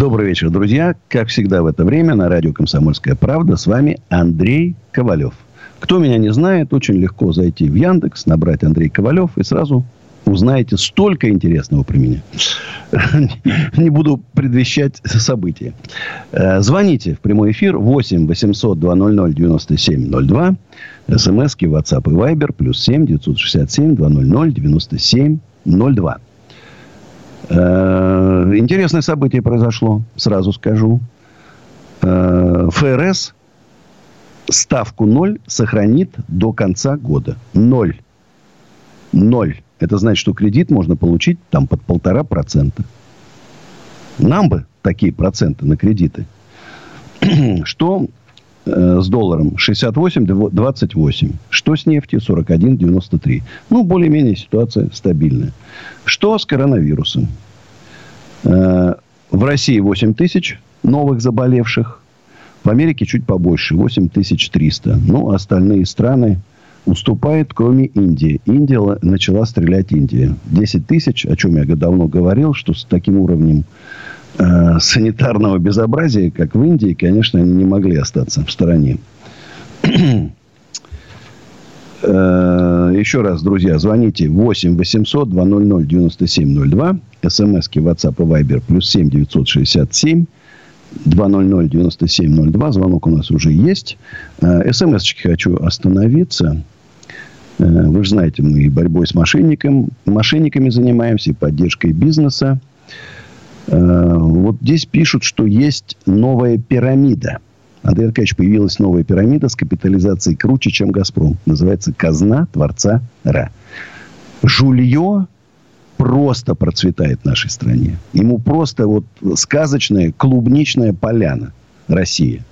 Добрый вечер, друзья. Как всегда в это время на радио «Комсомольская правда» с вами Андрей Ковалев. Кто меня не знает, очень легко зайти в Яндекс, набрать Андрей Ковалев и сразу узнаете столько интересного про меня. Не буду предвещать события. Э, звоните в прямой эфир 8 800 200 97 02. СМСки, WhatsApp и Viber плюс 7 967 200 97 02. Э, интересное событие произошло, сразу скажу. Э, ФРС ставку 0 сохранит до конца года. Ноль. Ноль. Это значит, что кредит можно получить там под полтора процента. Нам бы такие проценты на кредиты. Что э, с долларом 68-28. Что с нефтью 41-93. Ну, более-менее ситуация стабильная. Что с коронавирусом? Э, в России 8 тысяч новых заболевших. В Америке чуть побольше, 8300. Ну, остальные страны уступает, кроме Индии. Индия начала стрелять Индия. 10 тысяч, о чем я давно говорил, что с таким уровнем э, санитарного безобразия, как в Индии, конечно, они не могли остаться в стороне. Э, еще раз, друзья, звоните 8 800 200 9702. СМСки WhatsApp и Viber плюс 7 967 200 9702. Звонок у нас уже есть. Э, СМСочки хочу остановиться. Э, вы же знаете, мы борьбой с мошенником, мошенниками занимаемся, поддержкой бизнеса. Э, вот здесь пишут, что есть новая пирамида. Андрей Аркадьевич, появилась новая пирамида с капитализацией круче, чем «Газпром». Называется «Казна Творца Ра». Жулье просто процветает в нашей стране. Ему просто вот сказочная клубничная поляна Россия.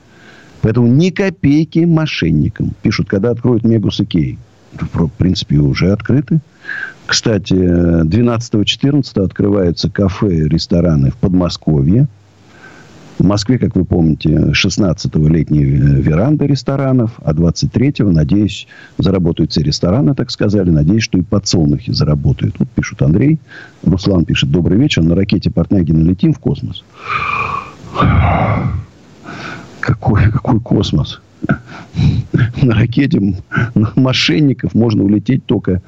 Поэтому ни копейки мошенникам. Пишут, когда откроют Мегус и Кей. В принципе, уже открыты. Кстати, 12-14 открываются кафе, рестораны в Подмосковье. В Москве, как вы помните, 16-го летние веранды ресторанов, а 23-го, надеюсь, заработают все рестораны, так сказали. Надеюсь, что и подсолнухи заработают. Вот пишут Андрей. Руслан пишет, добрый вечер. На ракете Портнягина летим в космос. Какой, какой космос? На ракете мошенников можно улететь только,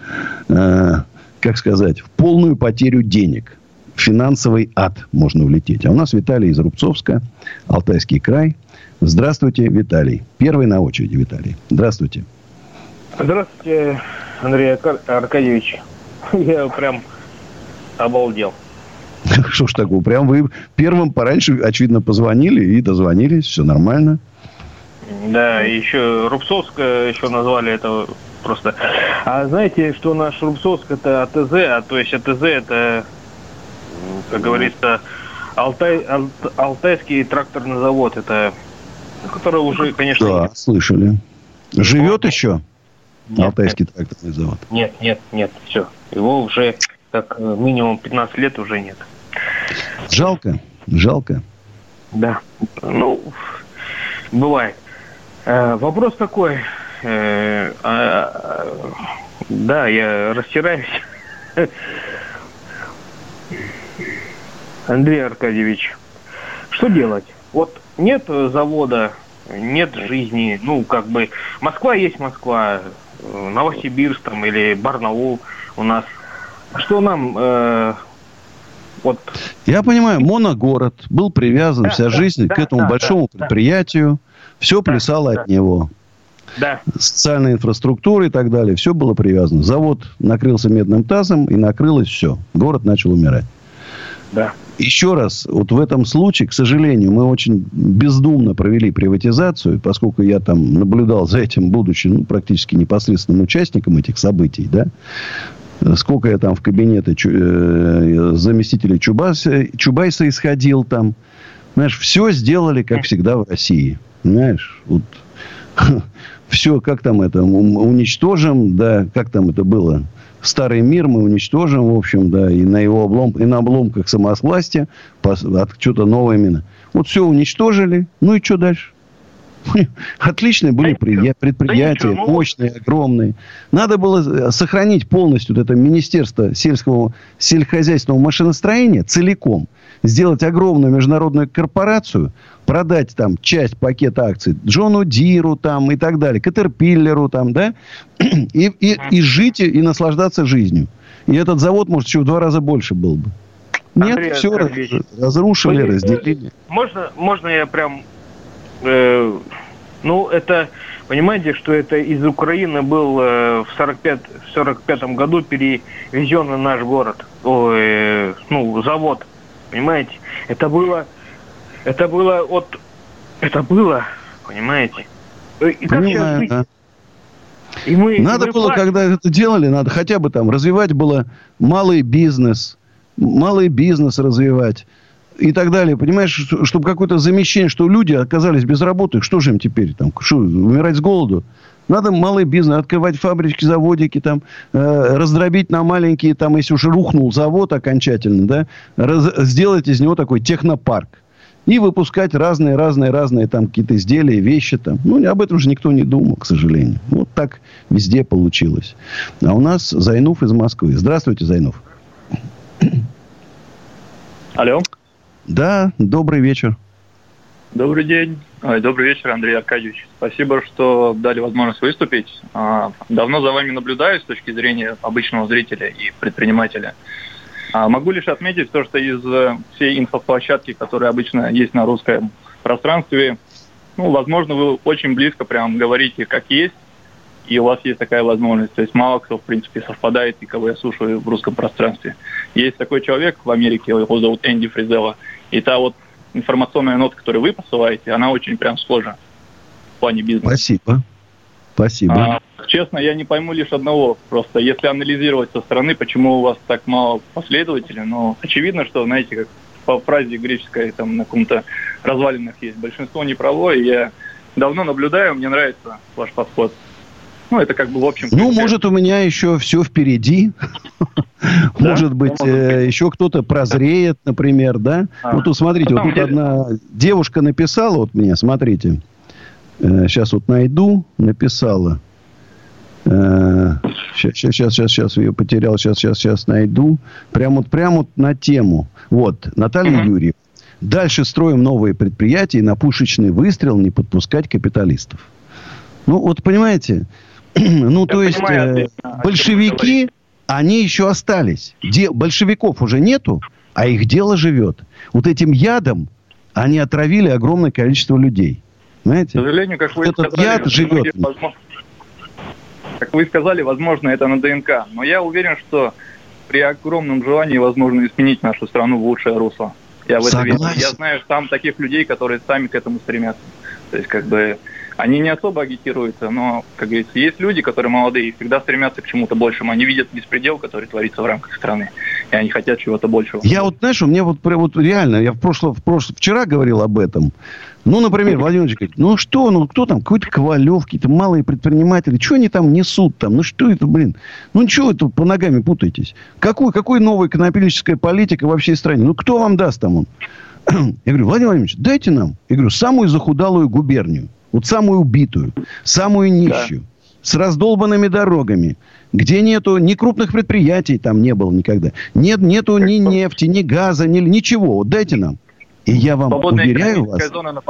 э, как сказать, в полную потерю денег финансовый ад можно улететь. А у нас Виталий из Рубцовска, Алтайский край. Здравствуйте, Виталий. Первый на очереди, Виталий. Здравствуйте. Здравствуйте, Андрей Аркадьевич. Я прям обалдел. Что ж такое? Прям вы первым пораньше, очевидно, позвонили и дозвонились. Все нормально. Да, еще Рубцовск еще назвали это просто. А знаете, что наш Рубцовск это АТЗ, а то есть АТЗ это как говорится, Алтай, Ал, Алтайский тракторный завод, это который уже, конечно... Да, нет. слышали. Живет еще нет, Алтайский нет. тракторный завод? Нет, нет, нет, все. Его уже как минимум 15 лет уже нет. Жалко, жалко. Да, ну, бывает. Э, вопрос такой. Э, э, да, я растираюсь. Андрей Аркадьевич, что делать? Вот нет завода, нет жизни, ну, как бы, Москва есть Москва, Новосибирск там или Барнаул у нас. Что нам э, вот... Я понимаю, моногород был привязан да, вся да, жизнь да, к этому да, большому да, предприятию, все да, плясало да. от него. Да. Социальная инфраструктура и так далее, все было привязано. Завод накрылся медным тазом и накрылось все. Город начал умирать. Да. Еще раз, вот в этом случае, к сожалению, мы очень бездумно провели приватизацию, поскольку я там наблюдал за этим, будучи ну, практически непосредственным участником этих событий, да, сколько я там в кабинеты э, заместителей Чубайса, Чубайса исходил там, Знаешь, все сделали, как всегда, в России. Понимаешь? Вот все, как там это, уничтожим, да, как там это было, старый мир мы уничтожим, в общем, да, и на его облом, и на обломках самосвластия от что-то новое именно. Вот все уничтожили, ну и что дальше? Отличные были предприятия, мощные, огромные. Надо было э, сохранить полностью вот это Министерство сельского, сельскохозяйственного машиностроения целиком. Сделать огромную международную корпорацию, продать там часть пакета акций Джону Диру там и так далее, Катерпиллеру там, да, и, и, и жить и наслаждаться жизнью. И этот завод, может, еще в два раза больше был бы. Нет, Андрей, все разрушили, разделили. Можно, можно я прям э, ну, это, понимаете, что это из Украины был э, в 45, в 45 году перевезен на наш город, о, э, ну, завод, понимаете? Это было, это было от, это было, понимаете? И как Понимаю, да. И мы, надо мы было, платим. когда это делали, надо хотя бы там развивать было малый бизнес, малый бизнес развивать и так далее. Понимаешь, чтобы какое-то замещение, что люди оказались без работы, что же им теперь там, что, умирать с голоду? Надо малый бизнес, открывать фабрички, заводики, там, э, раздробить на маленькие, там, если уж рухнул завод окончательно, да, раз, сделать из него такой технопарк. И выпускать разные, разные, разные там какие-то изделия, вещи там. Ну, об этом же никто не думал, к сожалению. Вот так везде получилось. А у нас Зайнув из Москвы. Здравствуйте, Зайнув. Алло. Да, добрый вечер. Добрый день. Добрый вечер, Андрей Аркадьевич. Спасибо, что дали возможность выступить. А, давно за вами наблюдаю с точки зрения обычного зрителя и предпринимателя. А, могу лишь отметить то, что из э, всей инфоплощадки, которые обычно есть на русском пространстве, ну, возможно, вы очень близко прям говорите, как есть, и у вас есть такая возможность. То есть мало кто, в принципе, совпадает, и кого я слушаю в русском пространстве. Есть такой человек в Америке, его зовут Энди Фризелла, и та вот информационная нота, которую вы посылаете, она очень прям схожа в плане бизнеса. Спасибо. Спасибо. А, честно, я не пойму лишь одного. Просто если анализировать со стороны, почему у вас так мало последователей, но очевидно, что, знаете, как по фразе греческой, там на каком-то развалинах есть, большинство не право, и я давно наблюдаю, мне нравится ваш подход. Ну, это как бы в общем... Ну, может, у меня еще все впереди. Может быть, э, еще кто-то прозреет, например, да? А. Вот тут, смотрите, вот тут одна девушка написала, вот мне, смотрите. Сейчас э, вот найду, написала. Сейчас, сейчас, сейчас, сейчас ее потерял, сейчас, сейчас, сейчас найду. Прям вот, прям вот на тему. Вот, Наталья Юрьевна. Дальше строим новые предприятия и на пушечный выстрел не подпускать капиталистов. Ну, вот понимаете, ну, то есть, э, большевики, они еще остались. Де, большевиков уже нету, а их дело живет. Вот этим ядом они отравили огромное количество людей. Знаете? К сожалению, как вы Этот сказали, яд живет. как вы сказали, возможно, это на ДНК. Но я уверен, что при огромном желании возможно изменить нашу страну в лучшее русло. Я в это верю. Я знаю там таких людей, которые сами к этому стремятся. То есть, как бы, они не особо агитируются, но, как говорится, есть люди, которые молодые и всегда стремятся к чему-то большему. Они видят беспредел, который творится в рамках страны, и они хотят чего-то большего. Я вот, знаешь, у меня вот, вот реально, я в прошлом, в прошлом, вчера говорил об этом. Ну, например, Владимир говорит, ну что, ну кто там, какой-то Ковалев, какие-то малые предприниматели, что они там несут там, ну что это, блин, ну ничего это по ногами путаетесь. Какой, какой новая экономическая политика во всей стране? Ну кто вам даст там он? Я говорю, Владимир Владимирович, дайте нам, я говорю, самую захудалую губернию. Вот самую убитую, самую нищую, да. с раздолбанными дорогами, где нету ни крупных предприятий, там не было никогда. Нет, нету ни нефти, ни газа, ни, ничего. Вот дайте нам. И я вам Свободная уверяю вас,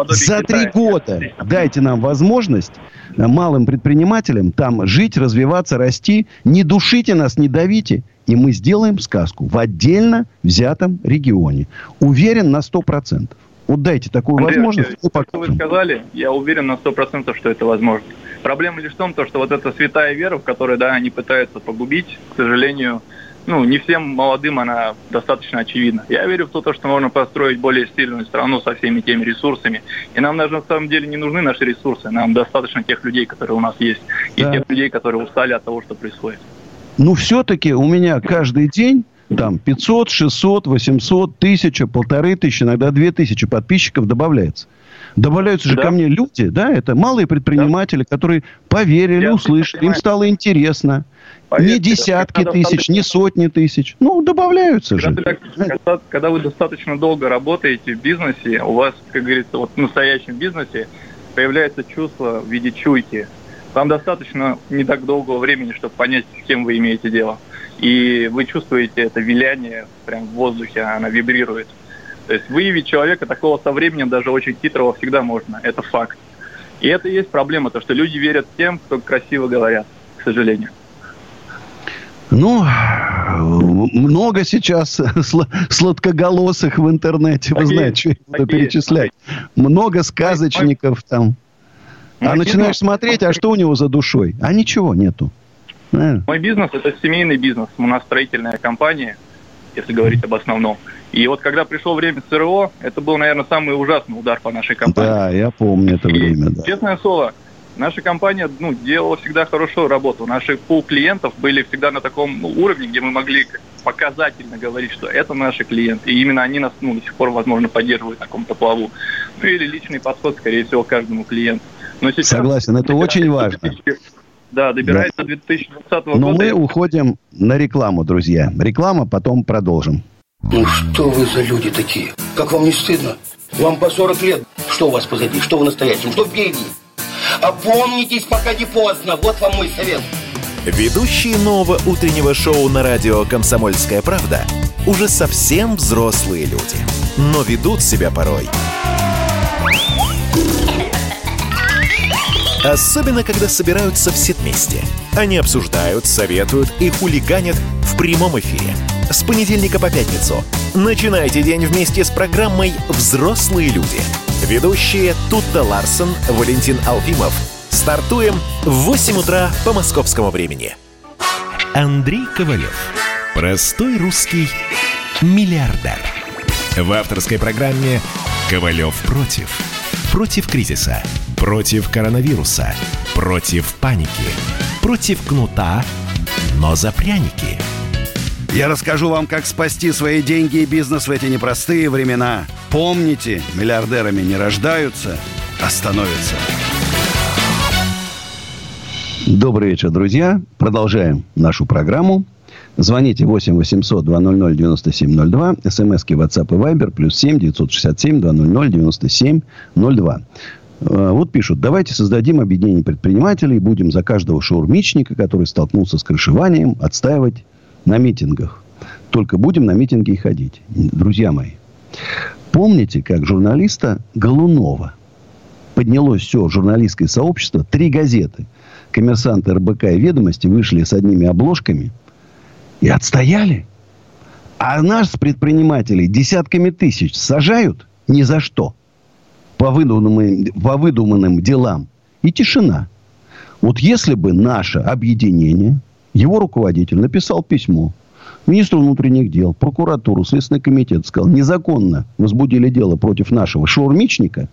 за три года дайте нам возможность э, малым предпринимателям там жить, развиваться, расти. Не душите нас, не давите. И мы сделаем сказку в отдельно взятом регионе. Уверен на сто процентов. Вот дайте такую Андрей, возможность. Как вы сказали, я уверен на сто процентов, что это возможно. Проблема лишь в том, что вот эта святая вера, в которой да, они пытаются погубить, к сожалению, ну, не всем молодым она достаточно очевидна. Я верю в то, что можно построить более сильную страну со всеми теми ресурсами. И нам даже на самом деле не нужны наши ресурсы. Нам достаточно тех людей, которые у нас есть. И да. тех людей, которые устали от того, что происходит. Ну, все-таки у меня каждый день там 500, 600, 800, 1000, полторы тысячи, иногда две тысячи подписчиков добавляется. Добавляются же да. ко мне люди, да, это малые предприниматели, да. которые поверили, Я услышали, им стало интересно. Поверьте, не десятки тысяч, не сотни тысяч. Ну, добавляются когда, же. Когда, когда вы достаточно долго работаете в бизнесе, у вас, как говорится, вот в настоящем бизнесе появляется чувство в виде чуйки. Вам достаточно не так долгого времени, чтобы понять, с кем вы имеете дело. И вы чувствуете это виляние прям в воздухе, она вибрирует. То есть выявить человека такого со временем, даже очень хитрого, всегда можно. Это факт. И это и есть проблема, то что люди верят тем, кто красиво говорят, к сожалению. Ну, много сейчас сладкоголосых в интернете. Вы знаете, что буду перечислять. Много сказочников там. А начинаешь смотреть, а что у него за душой? А ничего нету. Мой бизнес – это семейный бизнес. У нас строительная компания, если говорить об основном. И вот когда пришло время СРО, это был, наверное, самый ужасный удар по нашей компании. Да, я помню это время. Да. Честное слово, наша компания ну, делала всегда хорошую работу. Наши пул клиентов были всегда на таком ну, уровне, где мы могли показательно говорить, что это наши клиенты. И именно они нас ну, до сих пор, возможно, поддерживают на каком-то плаву. Ну или личный подход, скорее всего, каждому клиенту. Но сейчас, Согласен, это очень важно. Да, добирается да. 2020 года. Но мы уходим на рекламу, друзья. Реклама, потом продолжим. Ну что вы за люди такие? Как вам не стыдно? Вам по 40 лет. Что у вас позади? Что вы настоящем? Что впереди? Опомнитесь, пока не поздно. Вот вам мой совет. Ведущие нового утреннего шоу на радио «Комсомольская правда» уже совсем взрослые люди. Но ведут себя порой Особенно, когда собираются все вместе. Они обсуждают, советуют и хулиганят в прямом эфире. С понедельника по пятницу. Начинайте день вместе с программой «Взрослые люди». Ведущие Тутта Ларсон, Валентин Алфимов. Стартуем в 8 утра по московскому времени. Андрей Ковалев. Простой русский миллиардер. В авторской программе «Ковалев против». Против кризиса – Против коронавируса. Против паники. Против кнута, но за пряники. Я расскажу вам, как спасти свои деньги и бизнес в эти непростые времена. Помните, миллиардерами не рождаются, а становятся. Добрый вечер, друзья. Продолжаем нашу программу. Звоните 8 800 200 9702. СМСки WhatsApp и Viber. Плюс 7 967 200 9702. Э, вот пишут, давайте создадим объединение предпринимателей, будем за каждого шаурмичника, который столкнулся с крышеванием, отстаивать на митингах. Только будем на митинги и ходить. Друзья мои, помните, как журналиста Голунова поднялось все журналистское сообщество, три газеты, коммерсант, РБК и ведомости вышли с одними обложками и отстояли. А нас, предпринимателей, десятками тысяч сажают ни за что – по выдуманным, по выдуманным делам. И тишина. Вот если бы наше объединение, его руководитель написал письмо министру внутренних дел, прокуратуру, Следственный комитет, сказал, незаконно возбудили дело против нашего шаурмичника,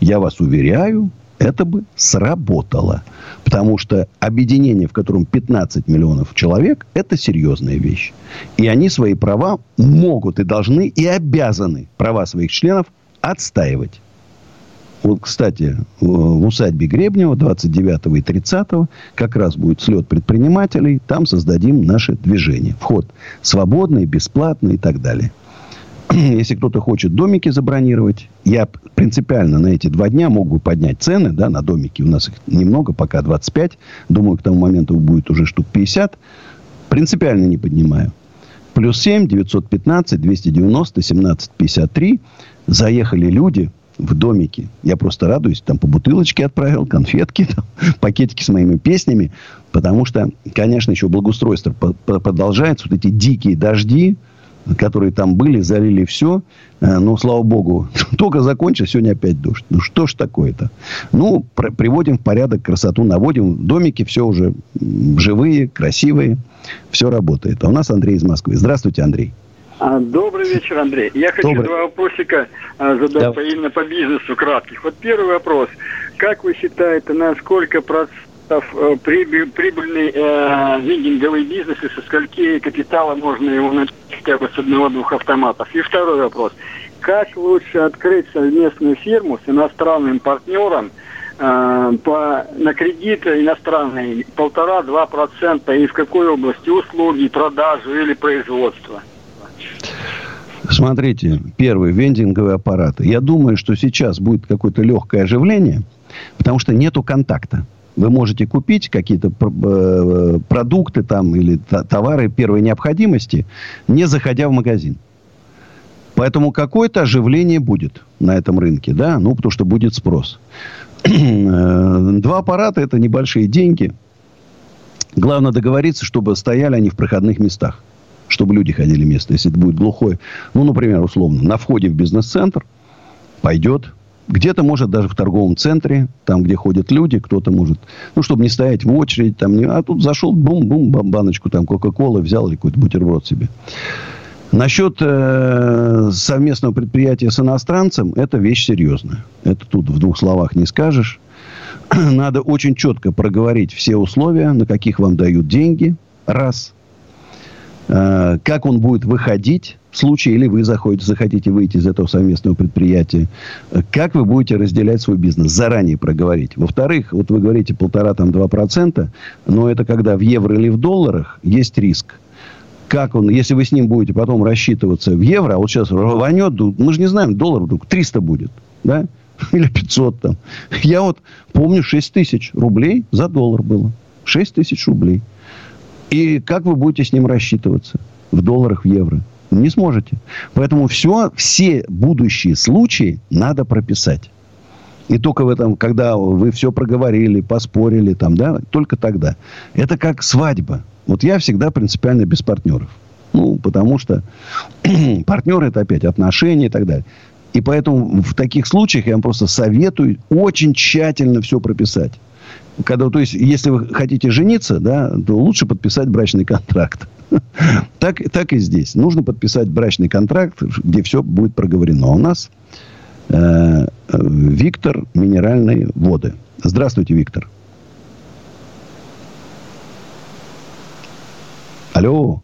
я вас уверяю, это бы сработало. Потому что объединение, в котором 15 миллионов человек, это серьезная вещь. И они свои права могут и должны и обязаны права своих членов отстаивать. Вот, кстати, в усадьбе Гребнева 29 и 30 как раз будет слет предпринимателей. Там создадим наше движение. Вход свободный, бесплатный и так далее. Если кто-то хочет домики забронировать, я принципиально на эти два дня могу поднять цены да, на домики. У нас их немного, пока 25. Думаю, к тому моменту будет уже штук 50. Принципиально не поднимаю. Плюс 7, 915, 290, 17, 53. Заехали люди – в домике. Я просто радуюсь. Там по бутылочке отправил, конфетки, там, пакетики с моими песнями. Потому что, конечно, еще благоустройство продолжается. Вот эти дикие дожди, которые там были, залили все. Э, но, слава богу, только закончилось, сегодня опять дождь. Ну, что ж такое-то? Ну, приводим в порядок, красоту наводим. Домики все уже живые, красивые. Все работает. А у нас Андрей из Москвы. Здравствуйте, Андрей. А, добрый вечер, Андрей. Я хочу Добрый. два вопросика а, задать да. по, именно по бизнесу кратких. Вот первый вопрос. Как вы считаете, на сколько процентов прибыльный э, лендинговый бизнес и со скольки капитала можно его начать? хотя бы с одного-двух автоматов. И второй вопрос. Как лучше открыть совместную фирму с иностранным партнером э, по, на кредиты иностранные полтора-два процента и в какой области услуги, продажи или производства? Смотрите, первый, вендинговые аппараты. Я думаю, что сейчас будет какое-то легкое оживление, потому что нету контакта. Вы можете купить какие-то э, продукты там или товары первой необходимости, не заходя в магазин. Поэтому какое-то оживление будет на этом рынке, да, ну, потому что будет спрос. Э, два аппарата – это небольшие деньги. Главное договориться, чтобы стояли они в проходных местах. Чтобы люди ходили место. Если это будет глухой, ну, например, условно, на входе в бизнес-центр пойдет где-то, может, даже в торговом центре, там, где ходят люди, кто-то может, ну, чтобы не стоять в очередь, там, не, а тут зашел, бум-бум, баночку там Кока-Колы взял или какой-то бутерброд себе. Насчет э, совместного предприятия с иностранцем, это вещь серьезная. Это тут в двух словах не скажешь. Надо очень четко проговорить все условия, на каких вам дают деньги. Раз. Э, как он будет выходить в случае, или вы заходите, захотите выйти из этого совместного предприятия, как вы будете разделять свой бизнес, заранее проговорить. Во-вторых, вот вы говорите полтора, там, два процента, но это когда в евро или в долларах есть риск. Как он, если вы с ним будете потом рассчитываться в евро, а вот сейчас рванет, мы же не знаем, доллар вдруг 300 будет, да? Или 500 там. Я вот помню 6 тысяч рублей за доллар было. 6 тысяч рублей. И как вы будете с ним рассчитываться? В долларах, в евро. Не сможете. Поэтому все, все будущие случаи надо прописать. И только в этом, когда вы все проговорили, поспорили, там, да, только тогда. Это как свадьба. Вот я всегда принципиально без партнеров. Ну, потому что партнеры это опять отношения и так далее. И поэтому в таких случаях я вам просто советую очень тщательно все прописать. Когда, то есть, если вы хотите жениться, да, то лучше подписать брачный контракт. так, так и здесь. Нужно подписать брачный контракт, где все будет проговорено. У нас э, Виктор Минеральные воды. Здравствуйте, Виктор. Алло.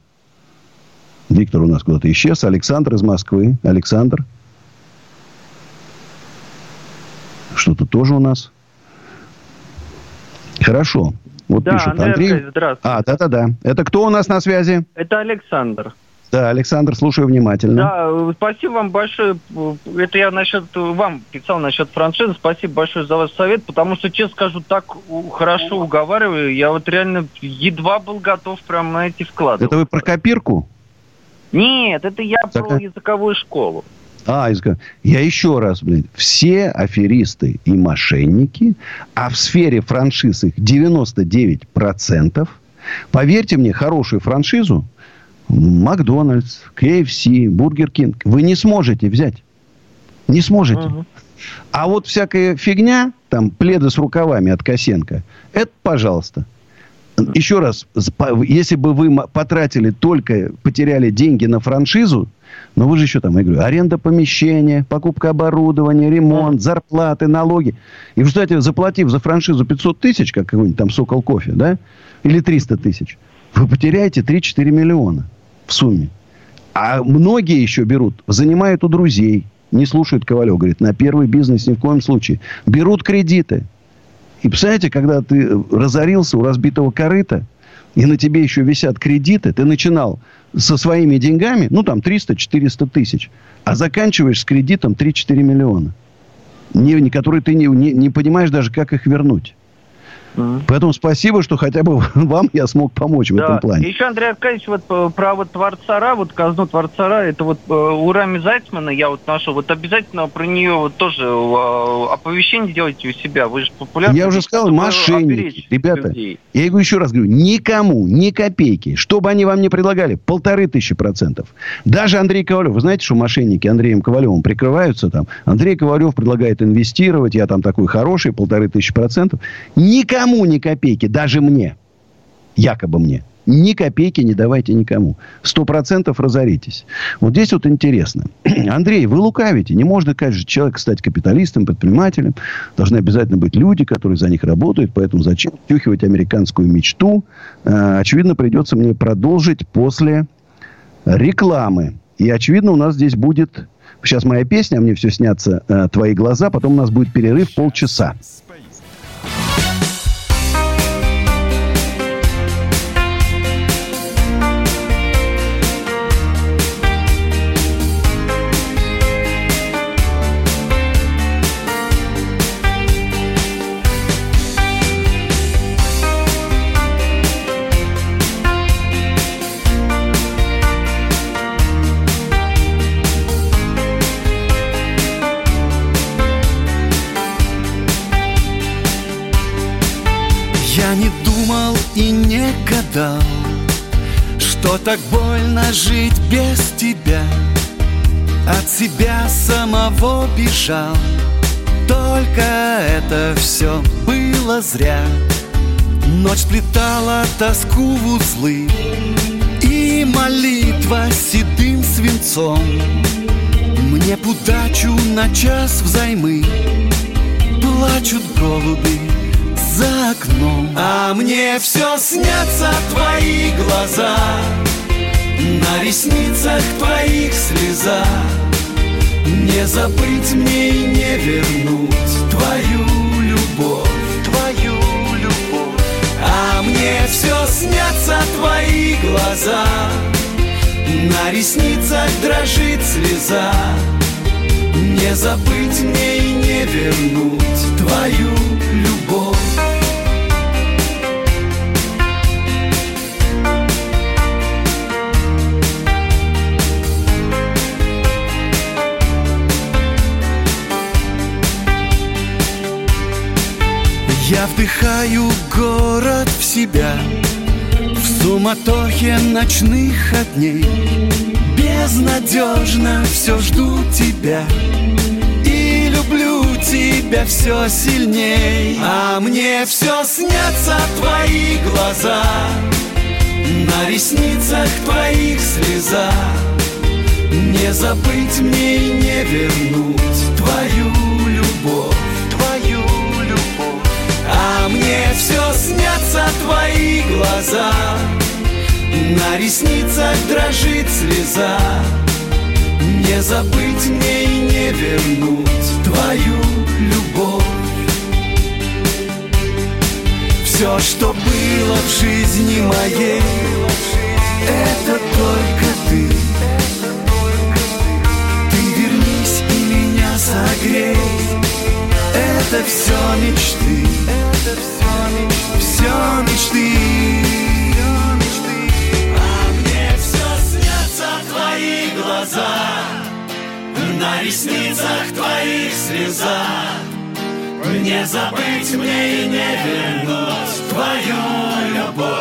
Виктор у нас куда-то исчез. Александр из Москвы. Александр. Что-то тоже у нас. Хорошо. Вот да, пишет Андрей. Андрей. Здравствуйте. А, да-да-да. Это кто у нас на связи? Это Александр. Да, Александр, слушаю внимательно. Да, спасибо вам большое. Это я насчет вам писал насчет франшизы. Спасибо большое за ваш совет, потому что, честно скажу, так хорошо уговариваю. Я вот реально едва был готов прям на эти вклады. Это вы про копирку? Нет, это я так... про языковую школу. А, я еще раз, блин, все аферисты и мошенники, а в сфере франшиз их 99%. Поверьте мне, хорошую франшизу Макдональдс, КФС, Бургер Кинг вы не сможете взять. Не сможете. Угу. А вот всякая фигня, там, пледы с рукавами от Косенко, это пожалуйста. Еще раз, если бы вы потратили только, потеряли деньги на франшизу, но вы же еще там, я говорю, аренда помещения, покупка оборудования, ремонт, зарплаты, налоги. И в результате, заплатив за франшизу 500 тысяч, как какой-нибудь там Сокол кофе, да, или 300 тысяч, вы потеряете 3-4 миллиона в сумме. А многие еще берут, занимают у друзей, не слушают Ковалев, говорит, на первый бизнес ни в коем случае. Берут кредиты. И представляете, когда ты разорился у разбитого корыта, и на тебе еще висят кредиты, ты начинал со своими деньгами, ну, там, 300-400 тысяч, а заканчиваешь с кредитом 3-4 миллиона, не, не, которые ты не, не, не понимаешь даже, как их вернуть. Mm-hmm. Поэтому спасибо, что хотя бы вам я смог помочь в да. этом плане. Еще, Андрей Аркадьевич, вот э, про вот Творцара, вот казну Творцара, это вот э, у Рами Зайцмана я вот нашел, вот обязательно про нее вот тоже э, оповещение делайте у себя, вы же популярны. Я уже сказал, мошенники, ребята, людей. я еще раз говорю, никому, ни копейки, что бы они вам не предлагали, полторы тысячи процентов. Даже Андрей Ковалев, вы знаете, что мошенники Андреем Ковалевым прикрываются там, Андрей Ковалев предлагает инвестировать, я там такой хороший, полторы тысячи процентов, никому Никому ни копейки, даже мне. Якобы мне. Ни копейки не давайте никому. Сто процентов разоритесь. Вот здесь вот интересно. Андрей, вы лукавите. Не можно, каждый человек стать капиталистом, предпринимателем. Должны обязательно быть люди, которые за них работают. Поэтому зачем втюхивать американскую мечту? А, очевидно, придется мне продолжить после рекламы. И, очевидно, у нас здесь будет... Сейчас моя песня, а мне все снятся э, твои глаза. Потом у нас будет перерыв полчаса. Гадал, что так больно жить без тебя. От себя самого бежал Только это все было зря. Ночь сплетала тоску в узлы И молитва седым свинцом. Мне б удачу на час взаймы Плачут голуби за окном. А мне все снятся твои глаза. На ресницах твоих слеза Не забыть мне и не вернуть Твою любовь, твою любовь. А мне все снятся твои глаза. На ресницах дрожит слеза. Не забыть мне и не вернуть твою Я вдыхаю город в себя В суматохе ночных огней. Безнадежно все жду тебя И люблю тебя все сильней. А мне все снятся твои глаза На ресницах твоих слеза. Не забыть мне и не вернуть мне все снятся твои глаза. На ресницах дрожит слеза. Не забыть мне и не вернуть твою любовь. Все, что было в жизни моей Это только ты. Ты вернись и меня согрей. Это все мечты Ресницах твоих слеза. Не забыть мне и не вернуть твою любовь.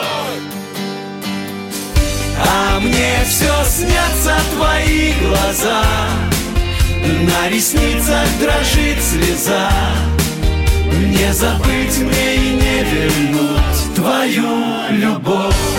А мне все снятся твои глаза, На ресницах дрожит слеза. Не забыть мне и не вернуть твою любовь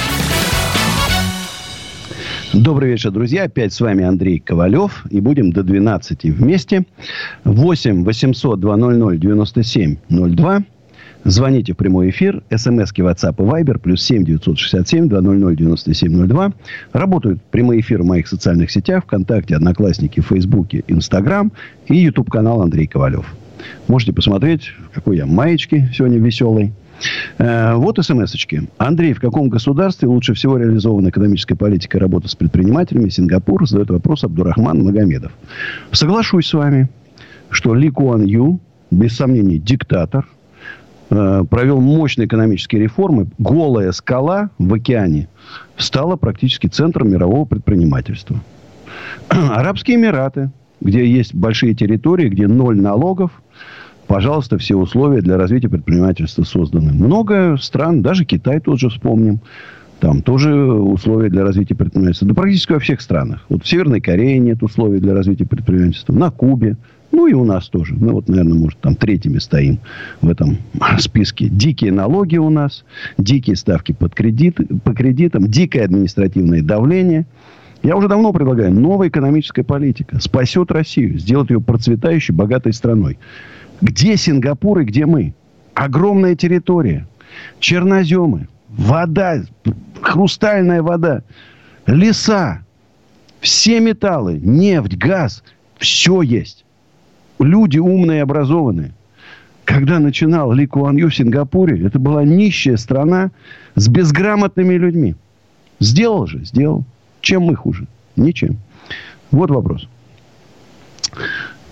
Добрый вечер, друзья. Опять с вами Андрей Ковалев. И будем до 12 вместе. 8 800 200 9702. Звоните в прямой эфир. СМСки WhatsApp и Viber. Плюс 7 967 200 9702. Работают прямые эфиры в моих социальных сетях. ВКонтакте, Одноклассники, Фейсбуке, Инстаграм. И YouTube-канал Андрей Ковалев. Можете посмотреть, какой я маечки сегодня веселый. Э, вот смс-очки. Андрей, в каком государстве лучше всего реализована экономическая политика и работа с предпринимателями? Сингапур задает вопрос Абдурахман Магомедов. Соглашусь с вами, что Ли Куан Ю, без сомнений, диктатор, э, провел мощные экономические реформы. Голая скала в океане стала практически центром мирового предпринимательства. Арабские Эмираты, где есть большие территории, где ноль налогов, пожалуйста, все условия для развития предпринимательства созданы. Много стран, даже Китай тот же вспомним, там тоже условия для развития предпринимательства. Да практически во всех странах. Вот в Северной Корее нет условий для развития предпринимательства. На Кубе. Ну и у нас тоже. Мы вот, наверное, может, там третьими стоим в этом списке. Дикие налоги у нас, дикие ставки под кредит, по кредитам, дикое административное давление. Я уже давно предлагаю, новая экономическая политика спасет Россию, сделает ее процветающей, богатой страной. Где Сингапур и где мы? Огромная территория. Черноземы. Вода. Хрустальная вода. Леса. Все металлы. Нефть, газ. Все есть. Люди умные и образованные. Когда начинал Ли Куан Ю в Сингапуре, это была нищая страна с безграмотными людьми. Сделал же, сделал. Чем мы хуже? Ничем. Вот вопрос.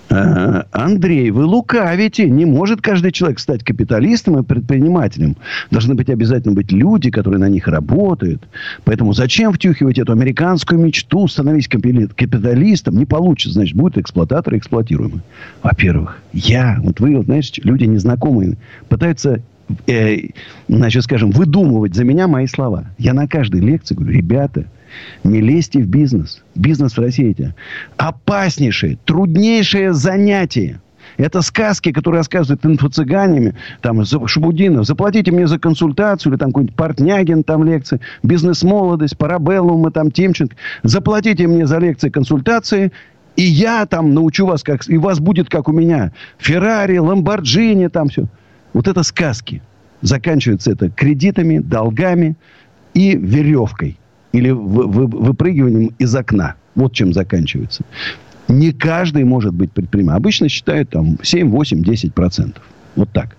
Э, Андрей, вы лукавите. Не может каждый человек стать капиталистом и предпринимателем. Должны быть обязательно быть люди, которые на них работают. Поэтому зачем втюхивать эту американскую мечту, становись капиталистом? Не получится, значит, будет эксплуататор эксплуатируемый. Во-первых, я, вот вы, вот, знаешь, люди незнакомые, пытаются э, значит, скажем, выдумывать за меня мои слова. Я на каждой лекции говорю, ребята, не лезьте в бизнес. Бизнес в России это опаснейшее, труднейшее занятие. Это сказки, которые рассказывают инфо-цыганями, там, Шабудинов. Заплатите мне за консультацию, или там какой-нибудь Портнягин, там лекции, бизнес-молодость, Парабеллум, там, Тимченко. Заплатите мне за лекции, консультации, и я там научу вас, как... И у вас будет, как у меня, Феррари, Ламборджини, там все. Вот это сказки. Заканчивается это кредитами, долгами и веревкой или вы, вы, выпрыгиванием из окна. Вот чем заканчивается. Не каждый может быть предпринимателем. Обычно считают там 7, 8, 10 процентов. Вот так.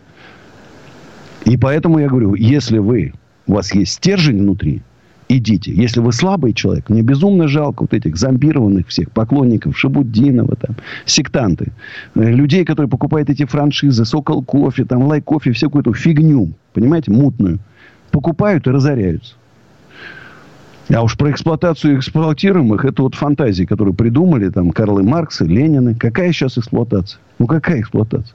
И поэтому я говорю, если вы, у вас есть стержень внутри, идите. Если вы слабый человек, мне безумно жалко вот этих зомбированных всех поклонников Шабуддинова, там, сектанты, э, людей, которые покупают эти франшизы, Сокол кофе, там, лайк кофе, всякую эту фигню, понимаете, мутную. Покупают и разоряются. А уж про эксплуатацию эксплуатируемых, это вот фантазии, которые придумали там Карлы Марксы, Ленины. Какая сейчас эксплуатация? Ну, какая эксплуатация?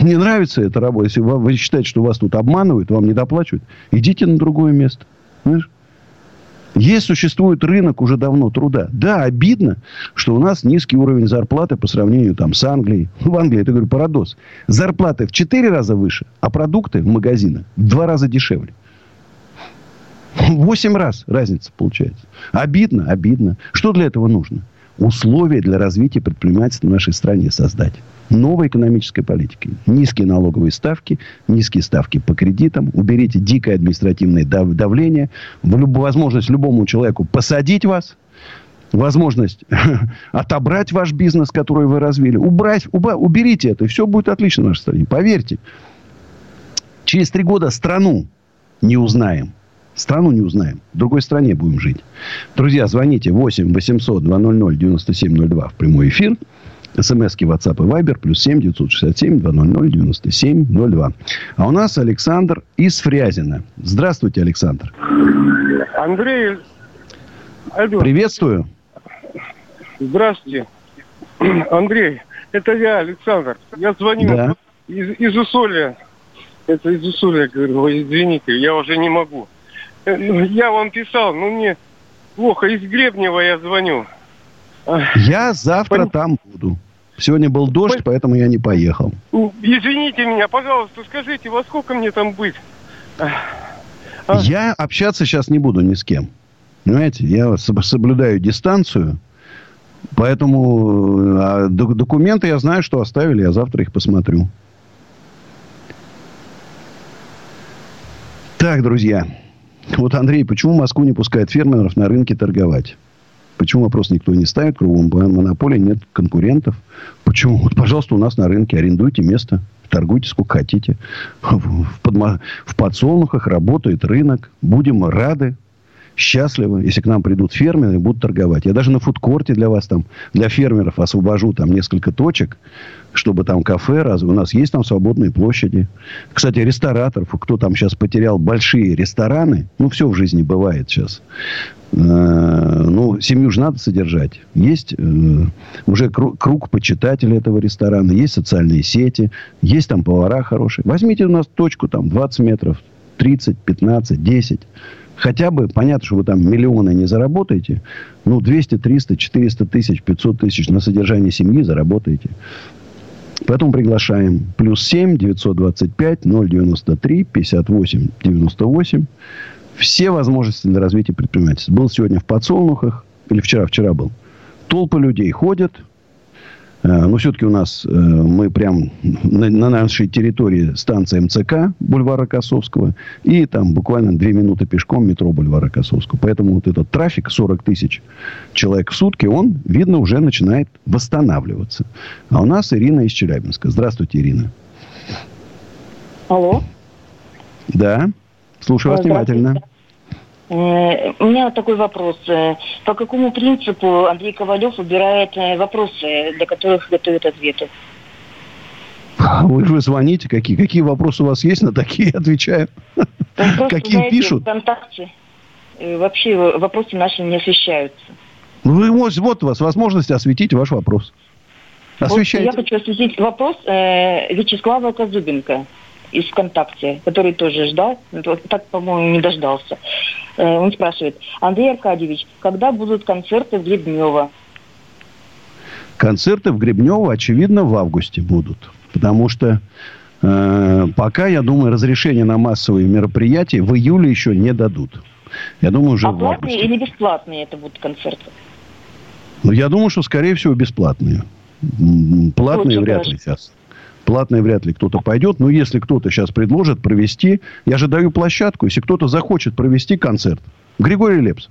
Не нравится эта работа. Если вы, считаете, что вас тут обманывают, вам не доплачивают, идите на другое место. Знаешь? Есть, существует рынок уже давно труда. Да, обидно, что у нас низкий уровень зарплаты по сравнению там, с Англией. В Англии, это, говорю, парадокс. Зарплаты в 4 раза выше, а продукты в магазинах в 2 раза дешевле. Восемь раз разница получается. Обидно, обидно. Что для этого нужно? Условия для развития предпринимательства в нашей стране создать. Новой экономической политики. Низкие налоговые ставки, низкие ставки по кредитам. Уберите дикое административное давление. Возможность любому человеку посадить вас. Возможность отобрать ваш бизнес, который вы развили. Убрать, уба, уберите это, и все будет отлично в нашей стране. Поверьте. Через три года страну не узнаем. Страну не узнаем. В другой стране будем жить. Друзья, звоните 8 800 200 9702 в прямой эфир. СМСки WhatsApp и Viber плюс 7 967 200 9702. А у нас Александр из Фрязина. Здравствуйте, Александр. Андрей. Алло. Приветствую. Здравствуйте. Андрей, это я, Александр. Я звоню да. из, из Усолья. Это из Усолья, говорю, извините, я уже не могу. Э, ну, я вам писал, но мне плохо. Из Гребнева я звоню. Я завтра Пон... там буду. Сегодня был дождь, Пон... поэтому я не поехал. Извините меня, пожалуйста, скажите, во сколько мне там быть? А? Я общаться сейчас не буду ни с кем. Понимаете, я соблюдаю дистанцию. Поэтому а документы я знаю, что оставили, я завтра их посмотрю. Так, друзья. Вот, Андрей, почему Москву не пускают фермеров на рынке торговать? Почему вопрос никто не ставит? Кругом монополии нет конкурентов. Почему? Вот, пожалуйста, у нас на рынке арендуйте место. Торгуйте сколько хотите. В, подма... в подсолнухах работает рынок. Будем рады счастливы, если к нам придут фермеры и будут торговать. Я даже на фудкорте для вас там, для фермеров освобожу там несколько точек, чтобы там кафе, раз у нас есть там свободные площади. Кстати, рестораторов, кто там сейчас потерял большие рестораны, ну, все в жизни бывает сейчас. Э, ну, семью же надо содержать. Есть э, уже круг почитателей этого ресторана, есть социальные сети, есть там повара хорошие. Возьмите у нас точку там 20 метров, 30, 15, 10 хотя бы, понятно, что вы там миллионы не заработаете, ну, 200, 300, 400 тысяч, 500 тысяч на содержание семьи заработаете. Поэтому приглашаем. Плюс 7 925 093 58 98. Все возможности для развития предпринимательства. Был сегодня в подсолнухах, или вчера-вчера был. Толпы людей ходят, но все-таки у нас э, мы прям на, на нашей территории станция МЦК бульвара Косовского. И там буквально две минуты пешком метро бульвара Косовского. Поэтому вот этот трафик 40 тысяч человек в сутки, он, видно, уже начинает восстанавливаться. А у нас Ирина из Челябинска. Здравствуйте, Ирина. Алло. Да. Слушаю вас внимательно. Э, у меня такой вопрос. Э, по какому принципу Андрей Ковалев выбирает э, вопросы, для которых готовит ответы? Вы же звоните, какие, какие вопросы у вас есть, на такие отвечаю. Какие пишут? ВКонтакте вообще вопросы наши не освещаются. Вы, вот у вас возможность осветить ваш вопрос. Освещайте. Вот я хочу осветить вопрос э, Вячеслава Казубенко из ВКонтакте, который тоже ждал, так, по-моему, не дождался. Э, он спрашивает, Андрей Аркадьевич, когда будут концерты в Гребнево? Концерты в Гребнево, очевидно, в августе будут. Потому что э, пока, я думаю, разрешение на массовые мероприятия в июле еще не дадут. Я думаю, уже а платные или бесплатные это будут концерты? Ну, я думаю, что, скорее всего, бесплатные. Платные Очень вряд хорошо. ли сейчас. Платные вряд ли кто-то пойдет. Но если кто-то сейчас предложит провести... Я же даю площадку. Если кто-то захочет провести концерт. Григорий Лепс,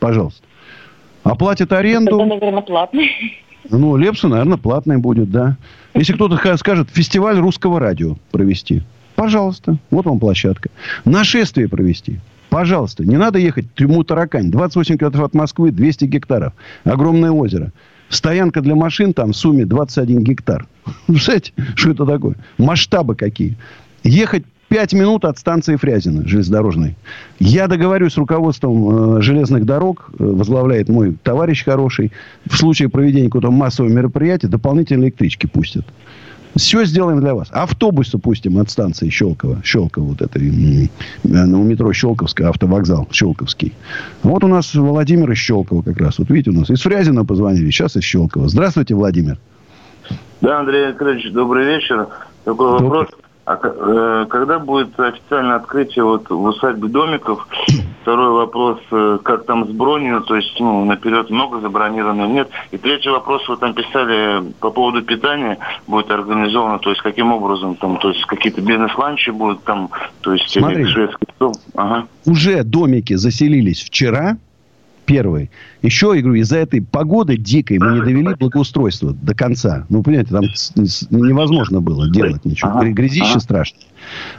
пожалуйста. Оплатит аренду. Это, наверное, платный. Ну, Лепсу, наверное, платный будет, да. Если кто-то скажет, фестиваль русского радио провести. Пожалуйста, вот вам площадка. Нашествие провести. Пожалуйста, не надо ехать в тюрьму Таракань. 28 километров от Москвы, 200 гектаров. Огромное озеро. Стоянка для машин там в сумме 21 гектар. Представляете, что это такое? Масштабы какие. Ехать 5 минут от станции Фрязино железнодорожной. Я договорюсь с руководством э, железных дорог, э, возглавляет мой товарищ хороший. В случае проведения какого-то массового мероприятия дополнительные электрички пустят. Все сделаем для вас. Автобус запустим от станции Щелково. Щелково вот это. Ну, метро Щелковская, автовокзал Щелковский. Вот у нас Владимир из Щелкова как раз. Вот видите, у нас из Фрязина позвонили, сейчас из Щелкова. Здравствуйте, Владимир. Да, Андрей Анатольевич, добрый вечер. Такой добрый. вопрос. А э, когда будет официальное открытие вот в усадьбе домиков? Второй вопрос, э, как там с бронью, то есть ну, наперед много забронировано, нет. И третий вопрос, вы там писали по поводу питания, будет организовано, то есть каким образом там, то есть какие-то бизнес-ланчи будут там, то есть Смотри, шведский стол. Ага. Уже домики заселились вчера, первый. Еще, я говорю, из-за этой погоды дикой мы не довели благоустройство до конца. Ну, понимаете, там невозможно было делать ничего. Грязище страшное.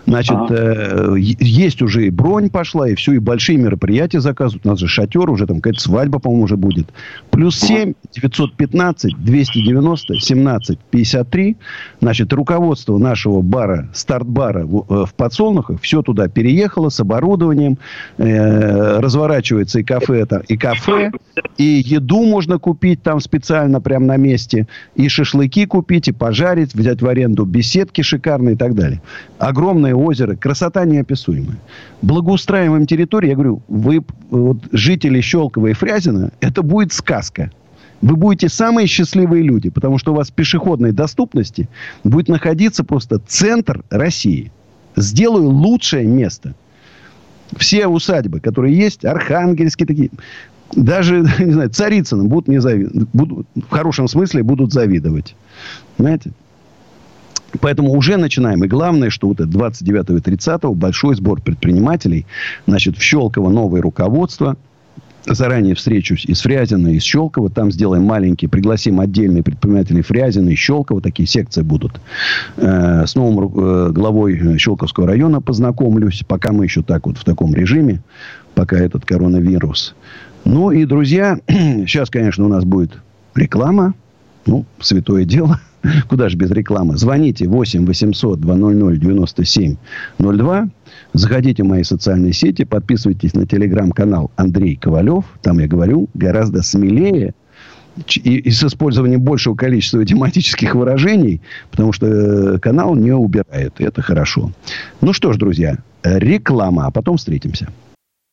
Значит, э, есть уже и бронь пошла, и все, и большие мероприятия заказывают. У нас же шатер, уже там какая-то свадьба, по-моему, уже будет. Плюс 7, 915, 290, 17, 53. Значит, руководство нашего бара, старт-бара в, э, в Подсолнухах, все туда переехало с оборудованием. Э, разворачивается и кафе, это, и кафе, и еду можно купить там специально прямо на месте, и шашлыки купить, и пожарить, взять в аренду беседки шикарные и так далее. Огромное озеро, красота неописуемая. Благоустраиваем территорию, я говорю, вы, вот, жители Щелкова и Фрязина, это будет сказка. Вы будете самые счастливые люди, потому что у вас в пешеходной доступности будет находиться просто центр России. Сделаю лучшее место – все усадьбы, которые есть, архангельские такие, даже, не знаю, Царицыным будут не завидовать. Будут, в хорошем смысле будут завидовать. Знаете? Поэтому уже начинаем. И главное, что вот это 29 и 30 большой сбор предпринимателей. Значит, в Щелково новое руководство. заранее встречусь и с Фрязино, и с Щелково. Там сделаем маленький, пригласим отдельные предприниматели Фрязино и Щелково. Такие секции будут. Э, с новым э, главой Щелковского района познакомлюсь. Пока мы еще так вот в таком режиме. Пока этот коронавирус. Ну и, друзья, сейчас, конечно, у нас будет реклама. Ну, святое дело. Куда же без рекламы? Звоните 8 800 200 97 02. Заходите в мои социальные сети, подписывайтесь на телеграм-канал Андрей Ковалев. Там я говорю гораздо смелее и, и с использованием большего количества тематических выражений, потому что э, канал не убирает. Это хорошо. Ну что ж, друзья, реклама, а потом встретимся.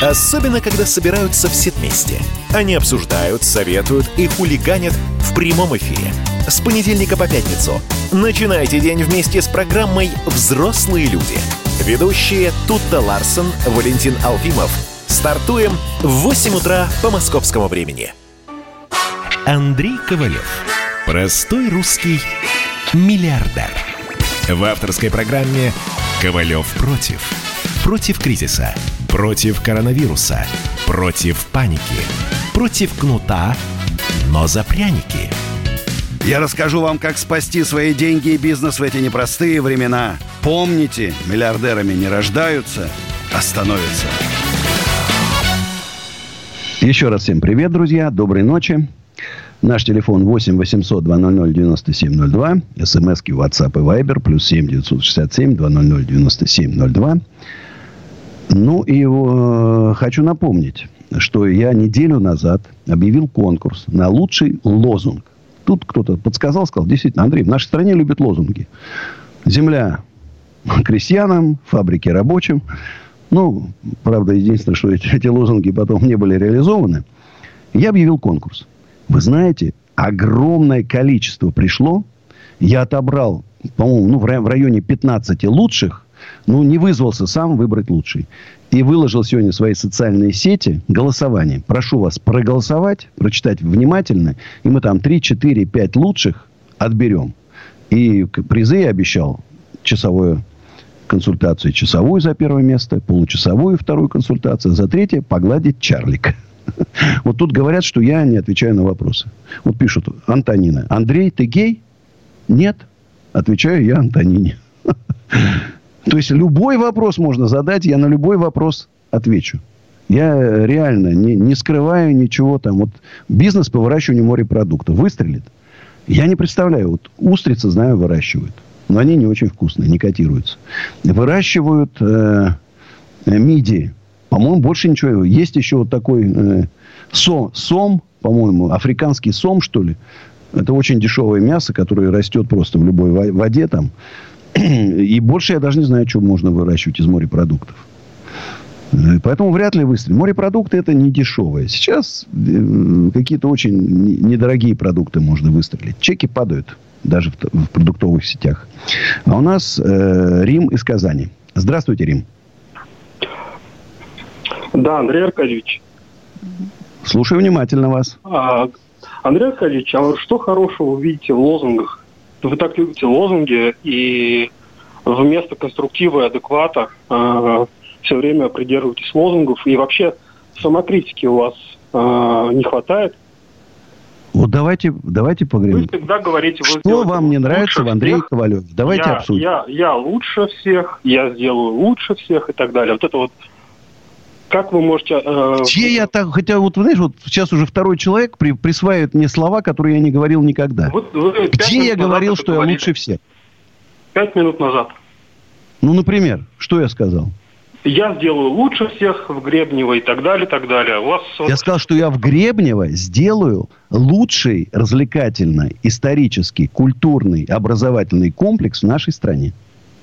Особенно, когда собираются все вместе. Они обсуждают, советуют и хулиганят в прямом эфире. С понедельника по пятницу. Начинайте день вместе с программой «Взрослые люди». Ведущие Тутта Ларсон, Валентин Алфимов – Стартуем в 8 утра по московскому времени. Андрей Ковалев. Простой русский миллиардер. В авторской программе «Ковалев против». Против кризиса. Против коронавируса. Против паники. Против кнута, но за пряники. Я расскажу вам, как спасти свои деньги и бизнес в эти непростые времена. Помните, миллиардерами не рождаются, а становятся. Еще раз всем привет, друзья. Доброй ночи. Наш телефон 8 800 200 9702. СМСки WhatsApp и Viber. Плюс 7 967 200 9702. Ну и э, хочу напомнить, что я неделю назад объявил конкурс на лучший лозунг. Тут кто-то подсказал, сказал, действительно, Андрей, в нашей стране любят лозунги. Земля крестьянам, фабрики рабочим. Ну, правда, единственное, что эти, эти лозунги потом не были реализованы. Я объявил конкурс. Вы знаете, огромное количество пришло. Я отобрал, по-моему, ну, в районе 15 лучших. Ну, не вызвался сам выбрать лучший. И выложил сегодня свои социальные сети голосование. Прошу вас проголосовать, прочитать внимательно. И мы там 3, 4, 5 лучших отберем. И призы я обещал. Часовое консультацию часовую за первое место, получасовую вторую консультацию, за третье погладить Чарлик. Вот тут говорят, что я не отвечаю на вопросы. Вот пишут, Антонина, Андрей, ты гей? Нет. Отвечаю я Антонине. То есть, любой вопрос можно задать, я на любой вопрос отвечу. Я реально не, не скрываю ничего там. Вот бизнес по выращиванию морепродуктов выстрелит. Я не представляю. Вот устрицы, знаю, выращивают но они не очень вкусные, не котируются. Выращивают э, мидии. По-моему, больше ничего. Есть еще вот такой э, сом, сом, по-моему, африканский сом, что ли. Это очень дешевое мясо, которое растет просто в любой воде там. И больше я даже не знаю, что можно выращивать из морепродуктов. Э, поэтому вряд ли выстрелим. Морепродукты это не дешевые. Сейчас э, какие-то очень недорогие продукты можно выстрелить. Чеки падают даже в, в продуктовых сетях. А у нас э, Рим из Казани. Здравствуйте, Рим. Да, Андрей Аркадьевич. Слушаю внимательно вас. А, Андрей Аркадьевич, а что хорошего вы видите в лозунгах? Вы так любите лозунги, и вместо конструктива и адеквата э, все время придерживаетесь лозунгов, и вообще самокритики у вас э, не хватает – вот давайте, давайте поговорим. Вы всегда говорите... Вы что вам не нравится в Андрее всех, Ковалеве? Давайте я, обсудим. Я, я лучше всех, я сделаю лучше всех и так далее. Вот это вот как вы можете... Э, Где я так... Хотя вот, знаешь, вот сейчас уже второй человек при, присваивает мне слова, которые я не говорил никогда. Вот, вы Где я говорил, что говорили. я лучше всех? Пять минут назад. Ну, например, что я сказал? я сделаю лучше всех в Гребнево и так далее, и так далее. У вас... Я сказал, что я в Гребнево сделаю лучший развлекательный, исторический, культурный, образовательный комплекс в нашей стране.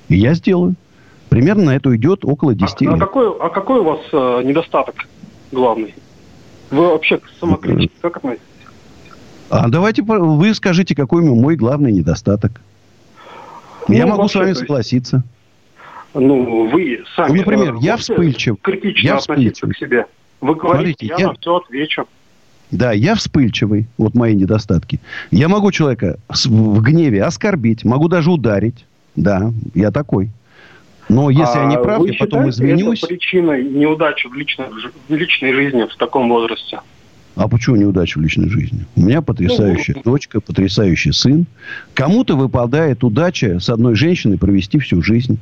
И я сделаю. Примерно на это уйдет около 10 а, лет. А какой, а какой у вас э, недостаток главный? Вы вообще к самокритике как относитесь? А давайте вы скажите, какой мой главный недостаток. Я могу с вами согласиться. Ну, вы сами... Ну, например, я вспыльчив. Критично я относиться к себе. Вы говорите, Смотрите, я, я на все отвечу. Да, я вспыльчивый, вот мои недостатки. Я могу человека в гневе оскорбить, могу даже ударить. Да, я такой. Но если а я не прав, я потом извинюсь. это причиной неудачи в личной, в личной жизни в таком возрасте? А почему неудача в личной жизни? У меня потрясающая ну, дочка, потрясающий сын. Кому-то выпадает удача с одной женщиной провести всю жизнь.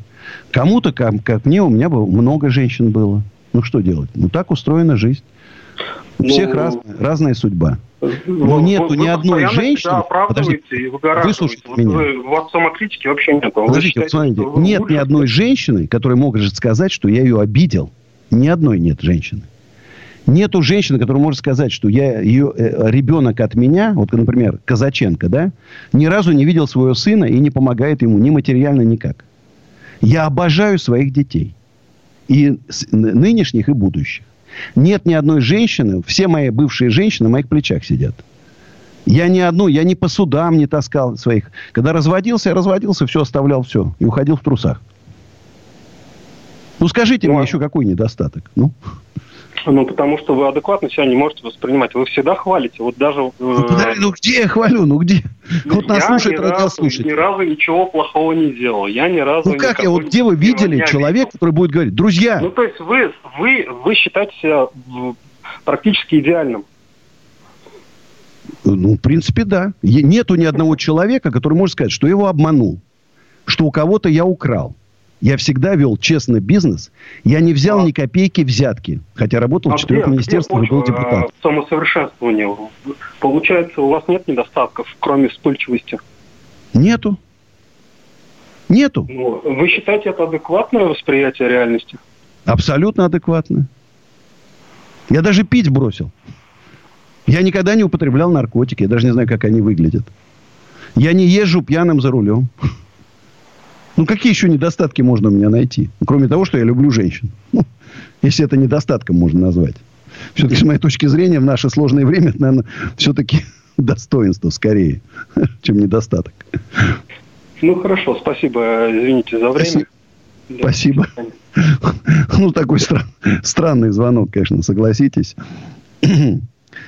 Кому-то, как, как мне, у меня было много женщин было. Ну, что делать? Ну, так устроена жизнь. У всех ну, разная, разная судьба. Но ну, нету вы, ни одной женщины... Подождите, выслушайте вот меня. Вы, у вас самокритики вообще нет. Подождите, вот смотрите. Нет ни одной женщины, которая может сказать, что я ее обидел. Ни одной нет женщины. Нету женщины, которая может сказать, что я ее э, ребенок от меня, вот, например, Казаченко, да, ни разу не видел своего сына и не помогает ему ни материально, никак. Я обожаю своих детей. И нынешних, и будущих. Нет ни одной женщины, все мои бывшие женщины на моих плечах сидят. Я ни одну, я ни по судам не таскал своих. Когда разводился, я разводился, все оставлял, все. И уходил в трусах. Ну, скажите ну, мне еще какой недостаток. Ну. Ну, потому что вы адекватно себя не можете воспринимать. Вы всегда хвалите. Вот даже... Э... Ну, подожди, ну где я хвалю? Ну где? Вот нас слушает радиослушатель. ни разу ничего плохого не делал. Я ни разу... Ну как я? Вот где вы видели человека, который будет говорить, друзья... Ну, то есть вы, вы, вы считаете себя практически идеальным. Ну, в принципе, да. Нету ни одного человека, который может сказать, что его обманул. Что у кого-то я украл. Я всегда вел честный бизнес. Я не взял а, ни копейки взятки. Хотя работал а в четырех где, министерствах где и был депутат. Самосовершенствование. Получается, у вас нет недостатков, кроме вспыльчивости? Нету. Нету. Ну, вы считаете это адекватное восприятие реальности? Абсолютно адекватное. Я даже пить бросил. Я никогда не употреблял наркотики. Я даже не знаю, как они выглядят. Я не езжу пьяным за рулем. Ну, какие еще недостатки можно у меня найти? Ну, кроме того, что я люблю женщин. Ну, если это недостатком можно назвать. Все-таки, с моей точки зрения, в наше сложное время, это, наверное, все-таки достоинство скорее, чем недостаток. Ну, хорошо. Спасибо. Извините за время. Спасибо. Спасибо. Ну, такой стра- странный звонок, конечно, согласитесь.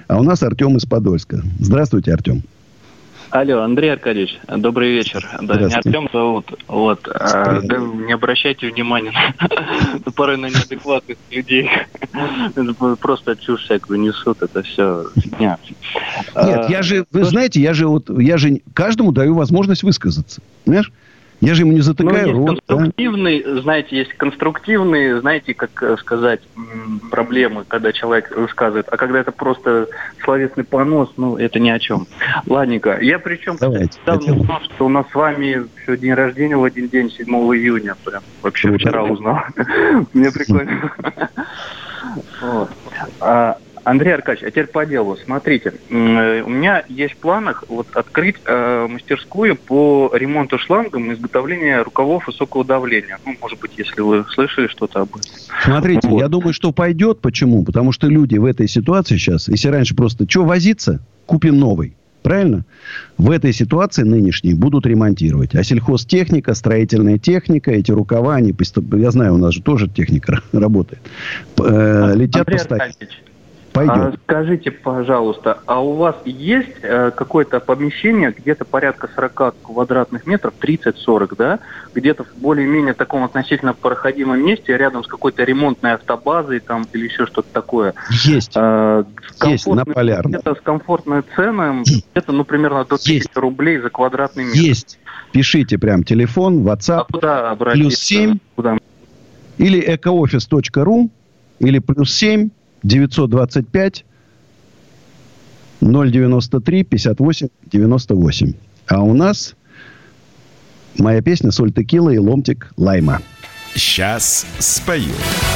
А у нас Артем из Подольска. Здравствуйте, Артем. Алло, Андрей Аркадьевич, добрый вечер. Да, меня Артем зовут. Вот, а, да, не обращайте внимания порой на неадекватных людей. Просто чушь всякую несут, это все фигня. Нет, а, я же, вы знаете, я же вот, я же каждому даю возможность высказаться. Понимаешь? Я же ему не затыкаю ну, рот. Конструктивный, да? знаете, есть конструктивные, знаете, как э, сказать, проблемы, когда человек высказывает, а когда это просто словесный понос, ну, это ни о чем. Ладненько. Я причем Давайте, давно узнал, что у нас с вами еще день рождения в один день, 7 июня. Прям вообще вчера узнал. Мне прикольно. Андрей Аркадьевич, а теперь по делу. Смотрите, э, у меня есть в планах вот открыть э, мастерскую по ремонту шлангом и изготовлению рукавов высокого давления. Ну, может быть, если вы слышали что-то об этом. Смотрите, вот. я думаю, что пойдет. Почему? Потому что люди в этой ситуации сейчас, если раньше просто что возиться, купим новый. Правильно? В этой ситуации нынешней будут ремонтировать. А сельхозтехника, строительная техника, эти рукава, они, я знаю, у нас же тоже техника работает, э, летят Андрей по Пойдет. А, скажите, пожалуйста, а у вас есть э, какое-то помещение, где-то порядка 40 квадратных метров, 30-40, да, где-то в более-менее таком относительно проходимом месте, рядом с какой-то ремонтной автобазой там или еще что-то такое? Есть. Э, есть, на полярном. Где-то с комфортной ценой, где-то, ну, примерно до 1000 рублей за квадратный метр. Есть. Пишите прям телефон, WhatsApp. А куда обратиться? Плюс 7. Куда? Или экоoffice.ru или плюс 7 925 093 58 98. А у нас моя песня «Соль текила» и «Ломтик лайма». Сейчас спою. На